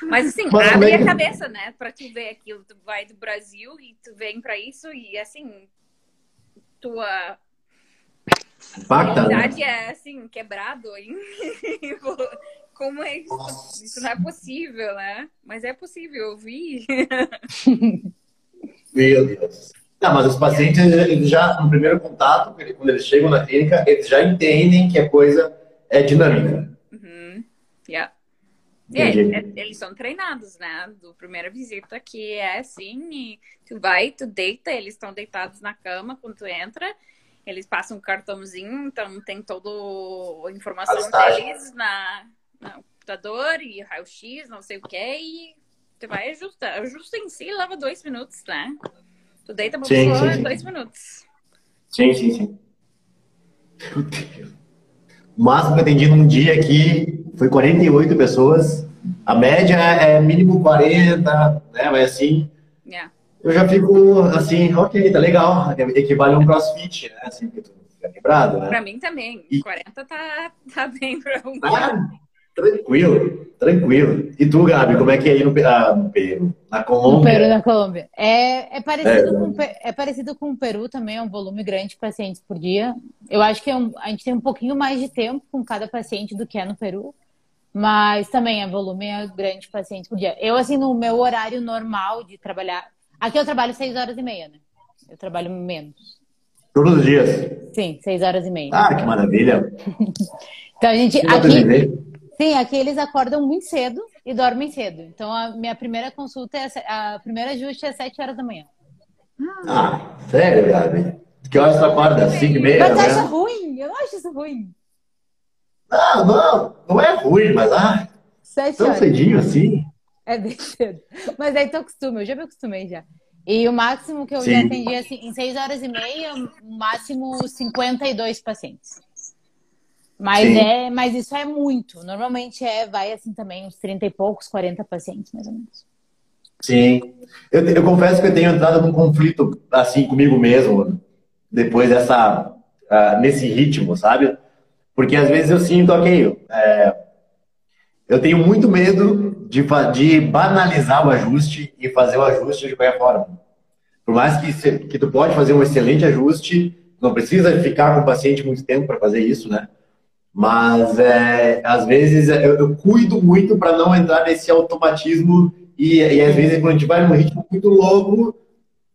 Mas assim, Mas abre é a cabeça, né? Pra tu ver aquilo. Tu vai do Brasil e tu vem pra isso e assim, tua Impacta, a realidade né? é assim, quebrado. Hein? (laughs) Como é isso? Isso não é possível, né? Mas é possível, eu vi. (laughs) Meu Deus. Não, mas os pacientes, eles já, no primeiro contato, quando eles chegam na clínica, eles já entendem que a coisa é dinâmica. Uhum. Yeah. É, é, eles são treinados, né? Do primeira visita que é assim, tu vai, tu deita, eles estão deitados na cama quando tu entra, eles passam um cartãozinho, então tem toda a informação deles na, no computador e raio-x, não sei o que, e tu vai ajustar. Ajusta em si leva dois minutos, né? Tu deita pra sim, pessoa, sim, sim. dois minutos. Sim, sim, sim. O máximo que eu atendi num dia aqui foi 48 pessoas. A média é mínimo 40, né? Vai assim. Yeah. Eu já fico assim, ok, tá legal. Equivale a um crossfit, né? Assim, que tu fica quebrado, né? Pra mim também. E... 40 tá, tá bem pra um. Ah, tranquilo, tranquilo. E tu, Gabi, como é que é aí no, ah, no Peru? Na Colômbia? No Peru, na Colômbia. É, é, parecido é, com, é parecido com o Peru também, é um volume grande de pacientes por dia. Eu acho que é um, a gente tem um pouquinho mais de tempo com cada paciente do que é no Peru. Mas também é volume é grande paciente por dia. Eu, assim, no meu horário normal de trabalhar. Aqui eu trabalho seis horas e meia, né? Eu trabalho menos. Todos os dias? Sim, seis horas e meia. Ah, que maravilha! (laughs) então a gente. Aqui, sim, aqui eles acordam muito cedo e dormem cedo. Então a minha primeira consulta é a primeira ajuste é sete horas da manhã. Ah, sério, Gabi? Que horas tu acorda? Cinco e meia? Mas acha ruim? Eu não acho isso ruim. Não, não, não é ruim, mas ah, Sete tão horas. cedinho assim. É bem cedo. Mas aí tu acostuma, eu já me acostumei já. E o máximo que eu Sim. já atendi assim, em seis horas e meia, máximo 52 pacientes. Mas é, mas isso é muito. Normalmente é, vai assim também, uns 30 e poucos, 40 pacientes, mais ou menos. Sim. Eu, eu confesso que eu tenho entrado num conflito assim comigo mesmo, depois dessa. Uh, nesse ritmo, sabe? Porque às vezes eu sinto, ok, é, eu tenho muito medo de, de banalizar o ajuste e fazer o ajuste de qualquer forma. Por mais que, que tu pode fazer um excelente ajuste, não precisa ficar com o paciente muito tempo para fazer isso, né? Mas é, às vezes eu, eu cuido muito para não entrar nesse automatismo e, e, às vezes quando a gente vai num ritmo muito louco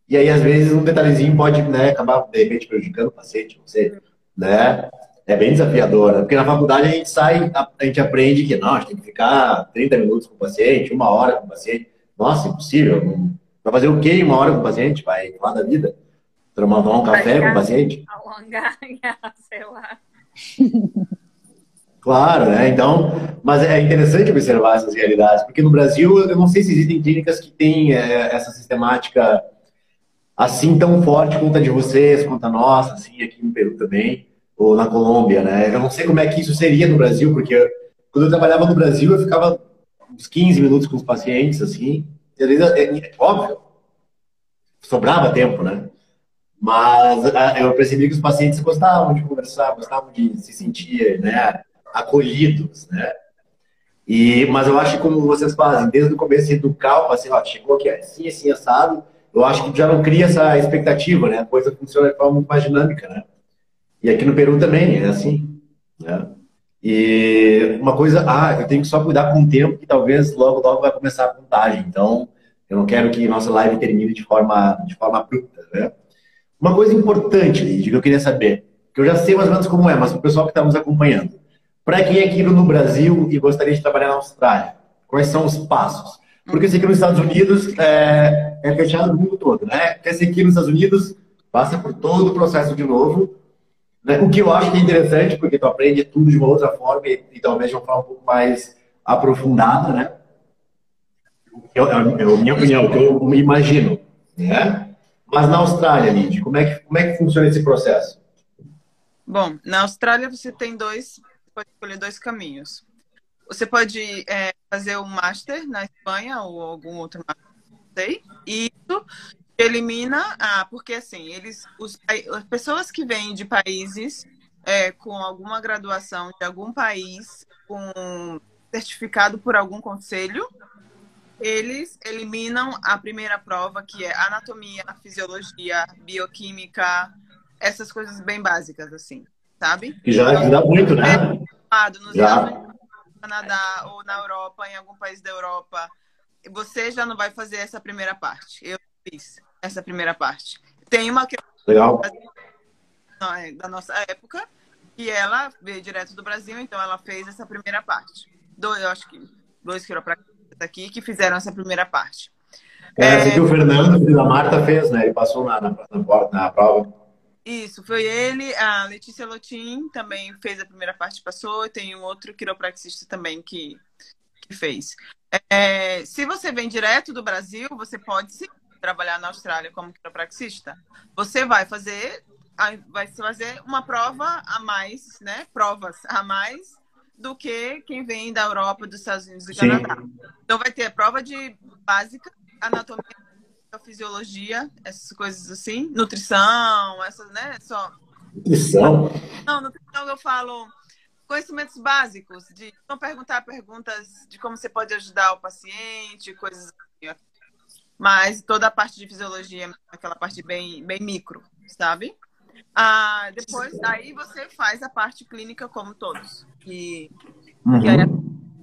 e aí às vezes um detalhezinho pode né, acabar de repente prejudicando o paciente, não sei, né? é bem desafiadora, porque na faculdade a gente sai, a, gente aprende que, não, a gente tem que ficar 30 minutos com o paciente, uma hora com o paciente. Nossa, impossível. Vai fazer o quê em uma hora com o paciente? Vai falar da vida? Tomar um café com o paciente? (laughs) Alongar, (laughs) sei lá. (laughs) Claro, né? Então, mas é interessante observar essas realidades, porque no Brasil, eu não sei se existem clínicas que têm é, essa sistemática assim tão forte quanto a de vocês, quanto a nossa, assim, aqui no Peru também ou na Colômbia, né? Eu não sei como é que isso seria no Brasil, porque eu, quando eu trabalhava no Brasil, eu ficava uns 15 minutos com os pacientes, assim, e às vezes, é, é, óbvio, sobrava tempo, né? Mas a, eu percebi que os pacientes gostavam de conversar, gostavam de se sentir, né, acolhidos, né? E, mas eu acho que como vocês fazem, desde o começo, educar o paciente, ó, chegou aqui, assim, assim, assado, eu acho que já não cria essa expectativa, né? A coisa funciona de forma muito mais dinâmica, né? E aqui no Peru também é assim. Né? E uma coisa, ah, eu tenho que só cuidar com o tempo, que talvez logo, logo vai começar a contagem. Então, eu não quero que nossa live termine de forma, de forma abrupta. Né? Uma coisa importante, Lidia, que eu queria saber, que eu já sei mais ou menos como é, mas o pessoal que está nos acompanhando. Para quem é aqui no Brasil e gostaria de trabalhar na Austrália, quais são os passos? Porque esse aqui nos Estados Unidos é, é fechado no mundo todo, né? Quer ser aqui nos Estados Unidos, passa por todo o processo de novo, né? O que eu acho que é interessante, porque tu aprende tudo de uma outra forma e, e talvez de uma forma um pouco mais aprofundada, né? É, é, a minha opinião, o que eu imagino. Né? Mas na Austrália, Lid, como é, que, como é que funciona esse processo? Bom, na Austrália você tem dois, pode escolher dois caminhos. Você pode é, fazer um master na Espanha ou algum outro master, não sei. E isso elimina, ah, porque assim, eles, os, as pessoas que vêm de países é, com alguma graduação de algum país, com certificado por algum conselho, eles eliminam a primeira prova, que é anatomia, fisiologia, bioquímica, essas coisas bem básicas, assim, sabe? Que já ajuda muito, né? É, nos já. no Canadá ou na Europa, em algum país da Europa, você já não vai fazer essa primeira parte. Eu fiz essa primeira parte. Tem uma que Legal. Da nossa época e ela veio direto do Brasil, então ela fez essa primeira parte. Do, eu acho que dois quiropraxistas aqui que fizeram essa primeira parte. É, é que o Fernando, filho da Marta, fez, né? Ele passou na, na, na, na prova. Isso, foi ele. A Letícia Lotin também fez a primeira parte, passou. E tem um outro quiropraxista também que, que fez. É, se você vem direto do Brasil, você pode sim trabalhar na Austrália como quiropraxista. Você vai fazer, vai fazer uma prova a mais, né? Provas a mais do que quem vem da Europa, dos Estados Unidos e Canadá. Então vai ter a prova de básica, anatomia, fisiologia, essas coisas assim, nutrição, essas, né? Só. Nutrição? Não, nutrição eu falo conhecimentos básicos, de não perguntar perguntas de como você pode ajudar o paciente, coisas assim. Mas toda a parte de fisiologia, aquela parte bem, bem micro, sabe? Ah, depois, aí você faz a parte clínica como todos. Que, uhum. que a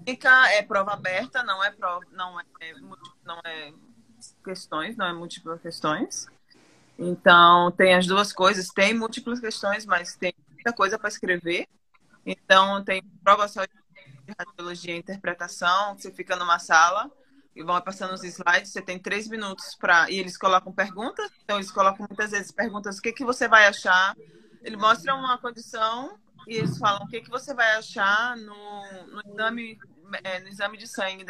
clínica é prova aberta, não é prova, não é, não é questões, não é múltiplas questões. Então, tem as duas coisas. Tem múltiplas questões, mas tem muita coisa para escrever. Então, tem prova só de radiologia e interpretação. Você fica numa sala e vão passando os slides. Você tem três minutos para. E eles colocam perguntas. Então, eles colocam muitas vezes perguntas: o que, que você vai achar? Ele mostra uma condição e eles falam o que, que você vai achar no, no exame, é, no exame de sangue.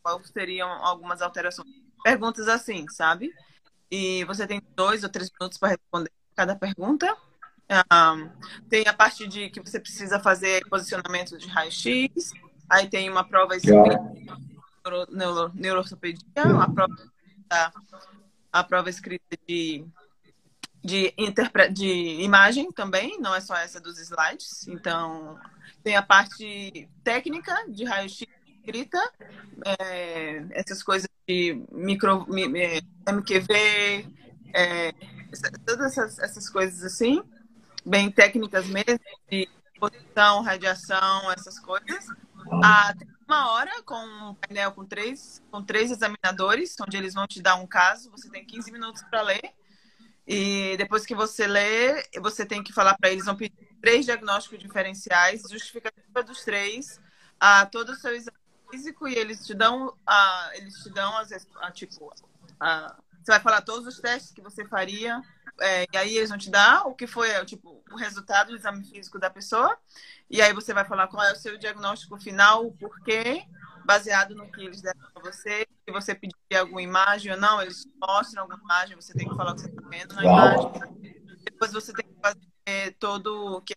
Qual seriam algumas alterações? Perguntas assim, sabe? E você tem dois ou três minutos para responder cada pergunta. Um, tem a parte de que você precisa fazer posicionamento de raio-x. Aí tem uma prova escrita neuro, neuro, neuroortopedia, a prova, a prova escrita de, de, interpre, de imagem também, não é só essa dos slides. Então, tem a parte técnica de raio-x escrita, é, essas coisas de micro, MQV, é, todas essas, essas coisas assim, bem técnicas mesmo, de posição, radiação, essas coisas. Ah, uma hora com um painel com três, com três examinadores, onde eles vão te dar um caso, você tem 15 minutos para ler. E depois que você lê, você tem que falar para eles, vão pedir três diagnósticos diferenciais, justificativa dos três, a todo o seu exame físico e eles te dão a, eles te dão as, a, tipo a, você vai falar todos os testes que você faria é, e aí eles vão te dar o que foi tipo o resultado do exame físico da pessoa e aí você vai falar qual é o seu diagnóstico final o porquê baseado no que eles deram para você se você pedir alguma imagem ou não eles mostram alguma imagem você tem que falar o que você está vendo na imagem. Depois você tem que fazer todo o que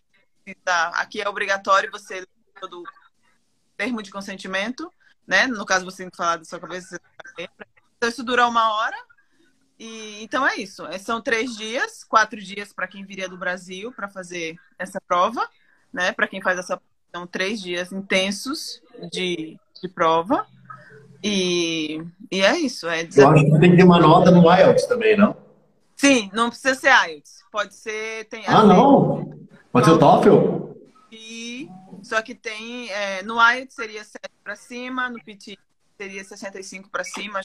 aqui é obrigatório você todo termo de consentimento, né? No caso, você tem que falar da sua cabeça. Então, isso dura uma hora. E então é isso. É, são três dias, quatro dias para quem viria do Brasil para fazer essa prova, né? Para quem faz essa são três dias intensos de, de prova. E, e é isso. É Eu acho que tem que ter uma nota no IELTS também, não? Sim, não precisa ser IELTS. Pode ser. Tem ah, não? Pode ser o TOEFL? Só que tem. É, no IELTS seria 7 para cima, no PT seria 65 para cima,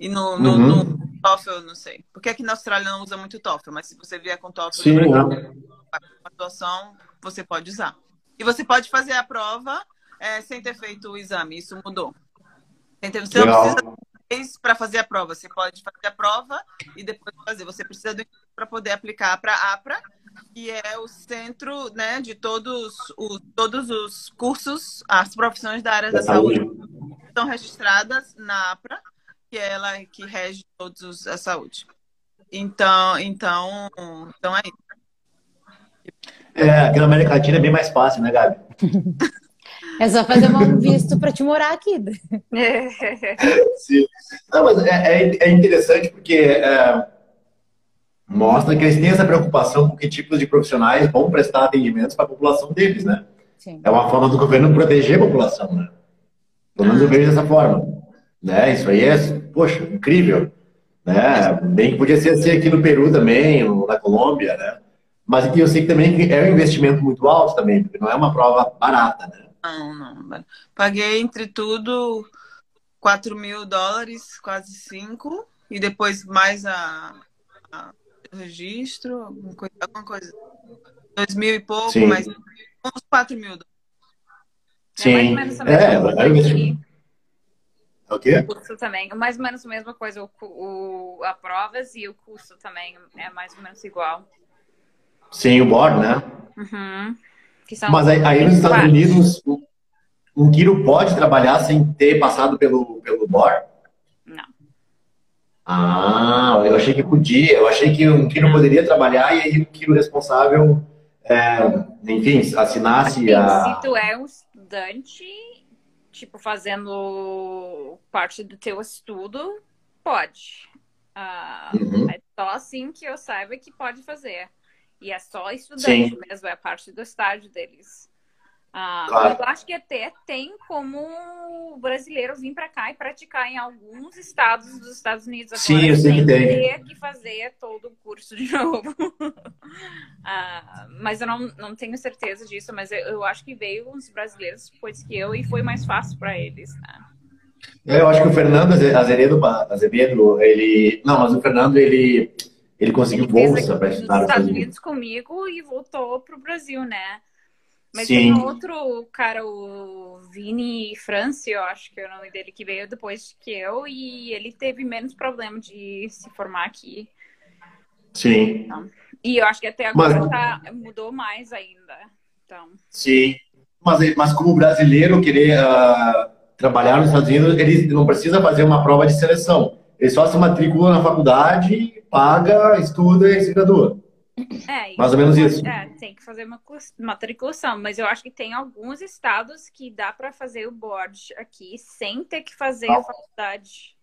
e no, no, uhum. no TOEFL, não sei. Porque aqui na Austrália não usa muito TOEFL, mas se você vier com TOEFL, Sim, uma atuação, você pode usar. E você pode fazer a prova é, sem ter feito o exame, isso mudou. Você não precisa para fazer a prova, você pode fazer a prova e depois fazer. Você precisa do para poder aplicar para a APRA que é o centro né, de todos os, todos os cursos, as profissões da área da, da saúde. saúde estão registradas na APRA, que é ela que rege todos a saúde. Então, então, então é isso. É, aqui na América Latina é bem mais fácil, né, Gabi? É só fazer um (laughs) visto para te morar aqui. Sim. Não, mas é, é, é interessante porque é, mostra que eles têm essa preocupação com que tipos de profissionais vão prestar atendimentos para a população deles, né? Sim. É uma forma do governo proteger a população, né? Pelo menos eu vejo dessa forma. Né? Isso aí é, poxa, incrível. Né? Bem que podia ser assim aqui no Peru também, na Colômbia, né? Mas aqui eu sei que também é um investimento muito alto também, porque não é uma prova barata, né? Não, não. Paguei entre tudo 4 mil dólares, quase 5, e depois mais a, a registro, alguma coisa, alguma coisa. Dois mil e pouco, Sim. mas uns quatro mil. Sim. É mais ou menos a É, mesma coisa ver. aqui. É o quê? O custo também. Mais ou menos a mesma coisa. O, o, a provas e o custo também é mais ou menos igual. Sim, o board, né? Uhum. Mas aí, aí nos Estados 24. Unidos, o- Kiro pode trabalhar sem ter passado pelo, pelo board? Não. Ah, eu achei que podia. Eu achei que um Kiro poderia trabalhar e aí o Kiro responsável, é, enfim, assinasse Assim, a. se tu é um estudante, tipo, fazendo parte do teu estudo, pode. Ah, Uhum. É só assim que eu saiba que pode fazer. E é só estudante Sim. mesmo, é parte do estágio deles. Ah, Claro. Eu acho que até tem como o brasileiro vir para cá e praticar em alguns estados dos Estados Unidos agora, Sim, eu sei que tem. ter que fazer todo o curso de (laughs) novo. Ah, mas eu não, não tenho certeza disso, mas eu, eu acho que veio uns brasileiros depois que eu e foi mais fácil para eles. Né? É, Eu acho que o Fernando Aze- Azevedo, Azevedo, ele. Não, mas o Fernando, ele, ele conseguiu Ele bolsa para estudar nos Estados Unidos comigo e voltou pro Brasil, né? Mas Sim. tem outro cara, o Vini France, eu acho que é o nome dele, que veio depois que eu e ele teve menos problema de se formar aqui. Sim, E eu acho que até agora Mas- tá- mudou mais ainda. Então, sim. Mas, mas como brasileiro querer ah, trabalhar nos Estados Unidos, ele não precisa fazer uma prova de seleção. Ele só se matricula na faculdade, paga, estuda e se gradua. É, Mais ou menos isso. É, tem que fazer uma matriculação, mas eu acho que tem alguns estados que dá para fazer o board aqui sem ter que fazer a faculdade.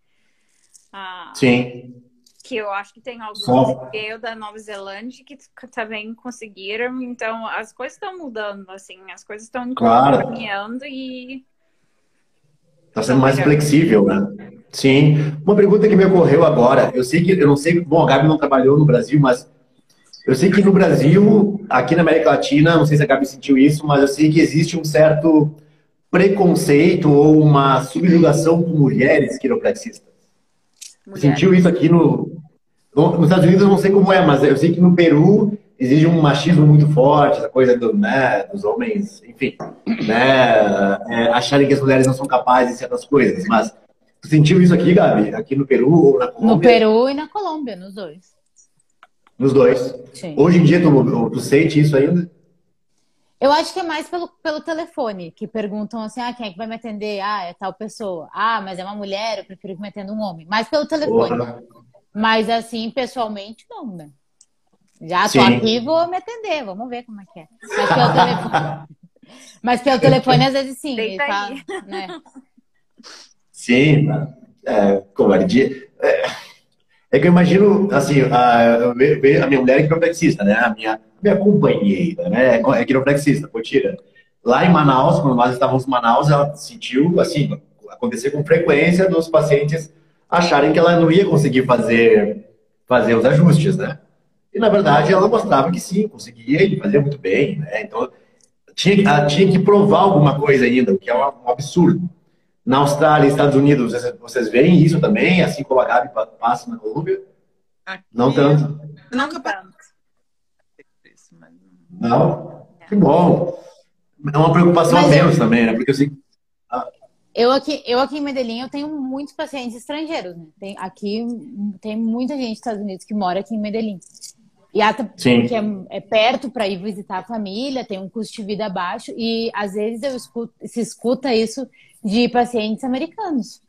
Ah, Sim. que eu acho que tem alguns Só- veio da Nova Zelândia que também conseguiram. Então, as coisas estão mudando, assim, as coisas estão Claro. caminhando e Está sendo mais flexível, né? Sim. Uma pergunta que me ocorreu agora. Eu sei que, eu não sei, bom, a Gabi não trabalhou no Brasil, mas eu sei que no Brasil, aqui na América Latina, não sei se a Gabi sentiu isso, mas eu sei que existe um certo preconceito ou uma subjugação com mulheres quiropraxistas. mulher. Sentiu isso aqui no, no- nos Estados Unidos, eu não sei como é, mas eu sei que no Peru existe um machismo muito forte, essa coisa do, né, dos homens, enfim, né, é, acharem que as mulheres não são capazes de certas coisas. Mas tu sentiu isso aqui, Gabi? Aqui no Peru ou na No Colômbia? Peru e na Colômbia, nos dois. Nos dois. Sim. Hoje em dia, tu, tu sente isso ainda? Eu acho que é mais pelo, pelo telefone, que perguntam assim, ah, quem é que vai me atender? Ah, é tal pessoa. Ah, mas é uma mulher, eu prefiro que me atenda um homem. Mais pelo telefone. Porra. Mas assim, pessoalmente, não, né? Já tô Sim. aqui, vou me atender, vamos ver como é que é. Mas pelo telefone. (laughs) Mas pelo telefone, às vezes sim. Deita tá, né? Sim, é, covardia. É, é que eu imagino, assim, a, a minha mulher é quiropraxista, né? A minha, minha companheira, né? É quiropraxista, Potira. Lá em Manaus, quando nós estávamos em Manaus, ela sentiu, assim, acontecer com frequência dos pacientes acharem que ela não ia conseguir fazer, fazer os ajustes, né? E, na verdade, ela mostrava que sim, conseguia e fazia muito bem, né? Então, tinha, tinha que provar alguma coisa ainda, o que é um absurdo. Na Austrália e Estados Unidos, vocês, vocês veem isso também, assim como a Gabi pa- passa na Colômbia? Aqui, Não tanto. eu Nunca tanto. Não? Que bom. É uma preocupação a Mas eu- menos também, né? Porque eu sei Eu aqui, eu aqui em Medellín, eu tenho muitos pacientes estrangeiros, né? Tem, aqui tem muita gente dos Estados Unidos que mora aqui em Medellín. E até Sim. porque é, é perto para ir visitar a família, tem um custo de vida baixo e às vezes eu escuto, se escuta isso de pacientes americanos.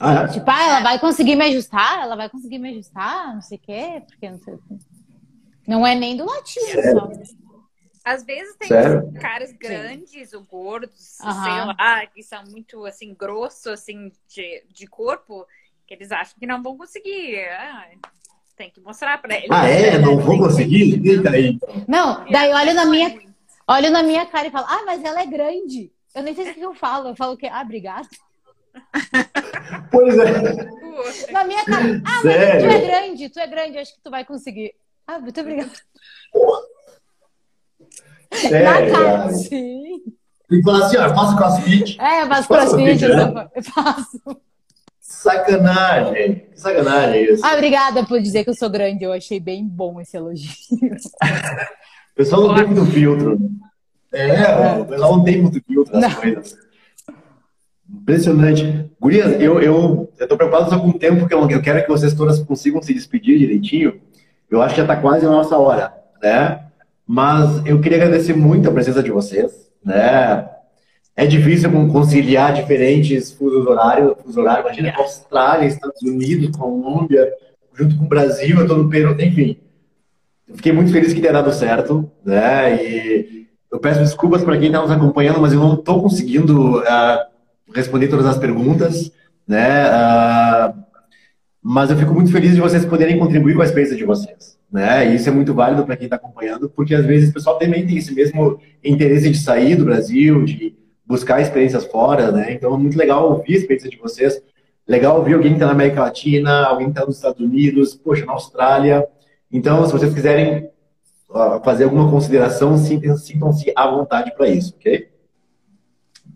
Ah, é? Tipo, ah, ela vai conseguir me ajustar? Ela vai conseguir me ajustar? Não sei o quê, porque não sei o quê. Não é nem do latino Sério? só. Às vezes tem Sério? caras grandes ou gordos, Aham. sei lá, que são muito assim, grossos assim, de, de corpo, que eles acham que não vão conseguir. Ah, tem que mostrar pra eles. Ah, é? Não vou conseguir? Eita aí. Não, daí olha na minha, olha na minha cara e fala, ah, mas ela é grande. Eu nem sei o que eu falo. Eu falo que, ah, obrigada. Pois é. Na minha cara, ah, mas Sério? tu é grande, tu é grande, acho que tu vai conseguir. Ah, muito obrigada. Na Sério. cara, cara. sim. Tem que falar assim, ó, eu faço crossfit. É, eu faço crossfit, vídeo, né? eu faço. Sacanagem. Que sacanagem isso. Ah, obrigada por dizer que eu sou grande. Eu achei bem bom esse elogio. (laughs) O pessoal não tem muito filtro. É, o pessoal não tem muito filtro das coisas. Impressionante. Gurias, eu, eu, eu tô preocupado só com o tempo, porque eu, eu quero que vocês todas consigam se despedir direitinho. Eu acho que já está quase a nossa hora, né? Mas eu queria agradecer muito a presença de vocês, né? É difícil conciliar diferentes fusos horários. Fuso horário. Imagina com Austrália, Estados Unidos, Colômbia, junto com o Brasil, eu tô no Peru, enfim. Fiquei muito feliz que tenha dado certo, né? E eu peço desculpas para quem está nos acompanhando, mas eu não estou conseguindo uh, responder todas as perguntas, né? Uh, mas eu fico muito feliz de vocês poderem contribuir com a experiência de vocês. Né? E isso é muito válido para quem está acompanhando, porque às vezes o pessoal também tem esse mesmo interesse de sair do Brasil, de buscar experiências fora, né? Então é muito legal ouvir a experiência de vocês. Legal ouvir alguém que está na América Latina, alguém que está nos Estados Unidos, poxa, na Austrália. Então, se vocês quiserem fazer alguma consideração, sintam-se à vontade para isso, ok?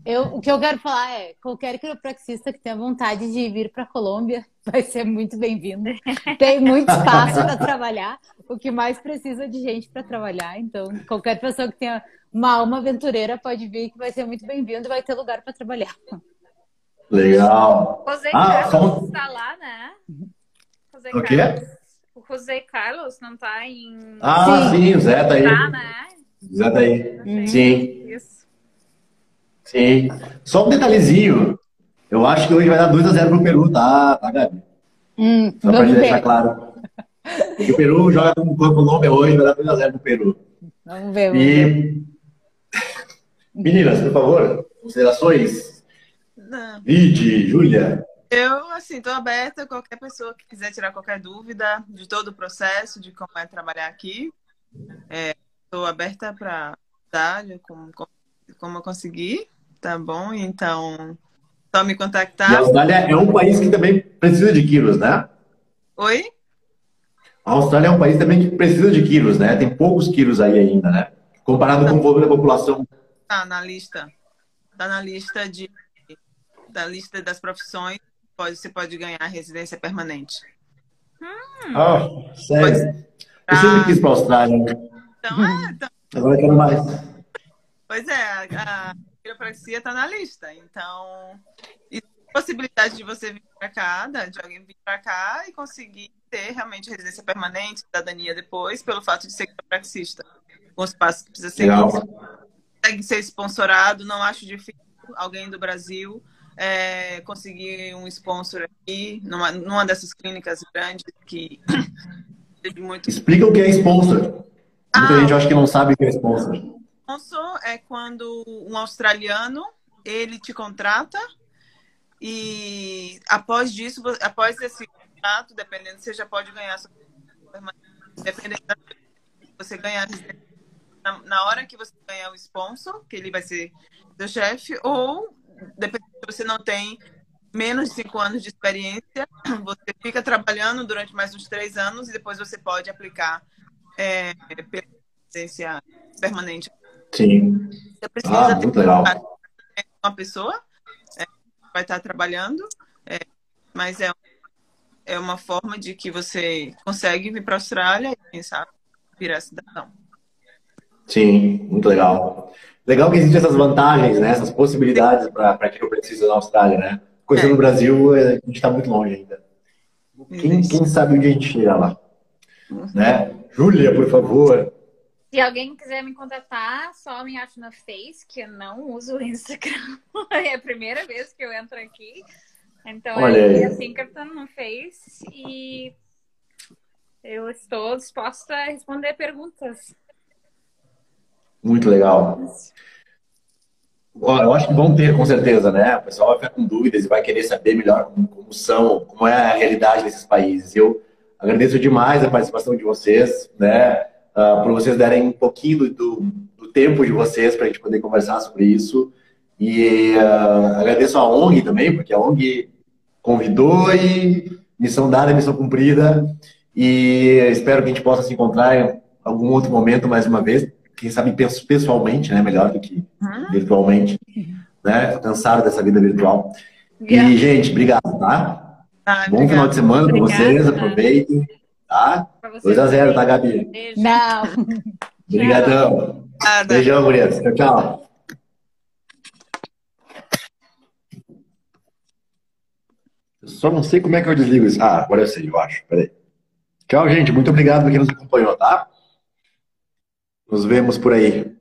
Eu, o que eu quero falar é, qualquer quiropraxista que tenha vontade de vir para a Colômbia (laughs) vai ser muito bem-vindo. Tem muito espaço para (laughs) trabalhar, o que mais precisa de gente para trabalhar. Então, qualquer pessoa que tenha uma alma aventureira pode vir que vai ser muito bem-vindo e vai ter lugar para trabalhar. Legal. José ah, Carlos está lá, né? José o quê? Carlos. O José Carlos não está em. Ah, sim, sim o Zé tá aí. Tá, né? Zé tá aí. Sim. Isso. Sim. Só um detalhezinho. Eu acho que hoje vai dar 2x0 pro Peru, tá, tá Gabi? Hum, Só pra gente deixar claro. Porque o Peru joga com o Colômbia hoje, vai dar 2x0 pro Peru. Vamos ver. Vamos e... Ver. (laughs) Meninas, por favor, considerações? Não. Vide, Júlia. Eu, assim, estou aberta a qualquer pessoa que quiser tirar qualquer dúvida de todo o processo, de como é trabalhar aqui. Estou é, aberta para dar como, como eu conseguir tá bom? Então, só me contactar. E a Austrália é um país que também precisa de quilos, né? Oi? A Austrália é um país também que precisa de quilos, né? Tem poucos quilos aí ainda, né? Comparado com o volume da população. Tá na lista. Tá na lista de da lista das profissões, pode, você pode ganhar residência permanente. Hum. Ah, sério? Eu sempre quis para a Austrália. Então, é, então... Agora eu quero mais. Pois é, a, quiropraxia está na lista. Então, a possibilidade de você vir para cá, de alguém vir para cá e conseguir ter realmente residência permanente, cidadania depois, pelo fato de ser quiropraxista. Alguns passos que precisa ser. Consegue ser sponsorado, não acho difícil alguém do Brasil é, conseguir um sponsor aqui, numa, numa dessas clínicas grandes que. (coughs) muito... Explica o que é sponsor. Muita ah, gente acha que não sabe o que é sponsor sponsor é quando um australiano ele te contrata e após disso, após esse contrato, dependendo, você já pode ganhar dependendo você ganhar na hora que você ganhar o sponsor, que ele vai ser seu chefe, ou dependendo se você não tem menos de cinco anos de experiência, (clears throat) você fica trabalhando durante mais uns três anos e depois você pode aplicar é, pela licença permanente Sim. Você precisa ah, muito legal. uma pessoa é, vai estar trabalhando, é, mas é, é uma forma de que você consegue vir para a Austrália e, quem sabe, virar cidadão. Sim, muito legal. Legal que existem essas vantagens, né? essas possibilidades para quem não precisa na Austrália, né? Coisa é. no Brasil, é, a gente está muito longe ainda. Quem, quem, sabe onde a gente chega lá? Uhum. Né? Júlia, por favor, se alguém quiser me contatar, só me acha no Face, que eu não uso o Instagram. (laughs) é a primeira vez que eu entro aqui. Então Olha é assim que eu tô no Face e eu estou disposta a responder perguntas. Muito legal. Eu acho que vão ter, com certeza, né? O pessoal vai ficar com dúvidas e vai querer saber melhor como, como são, como é a realidade desses países. Eu agradeço demais a participação de vocês, né? uh, por vocês darem um pouquinho do, do tempo de vocês para a gente poder conversar sobre isso. E uh, agradeço a ONG também, porque a ONG convidou e missão dada, missão cumprida. E espero que a gente possa se encontrar em algum outro momento mais uma vez. Quem sabe pessoalmente, né? Melhor do que uhum. virtualmente. Né? Tô cansado dessa vida virtual. Yeah. E, gente, obrigado, tá? Ah, Bom obrigado. final de semana para vocês. Aproveitem. Tá? 2x0, tá, Gabi? Não. (laughs) Obrigadão. Nada. Beijão, gurias. Tchau, tchau. Eu só não sei como é que eu desligo isso. Ah, agora eu sei, eu acho. Peraí. Tchau, gente. Muito obrigado por quem nos acompanhou, tá? Nos vemos por aí.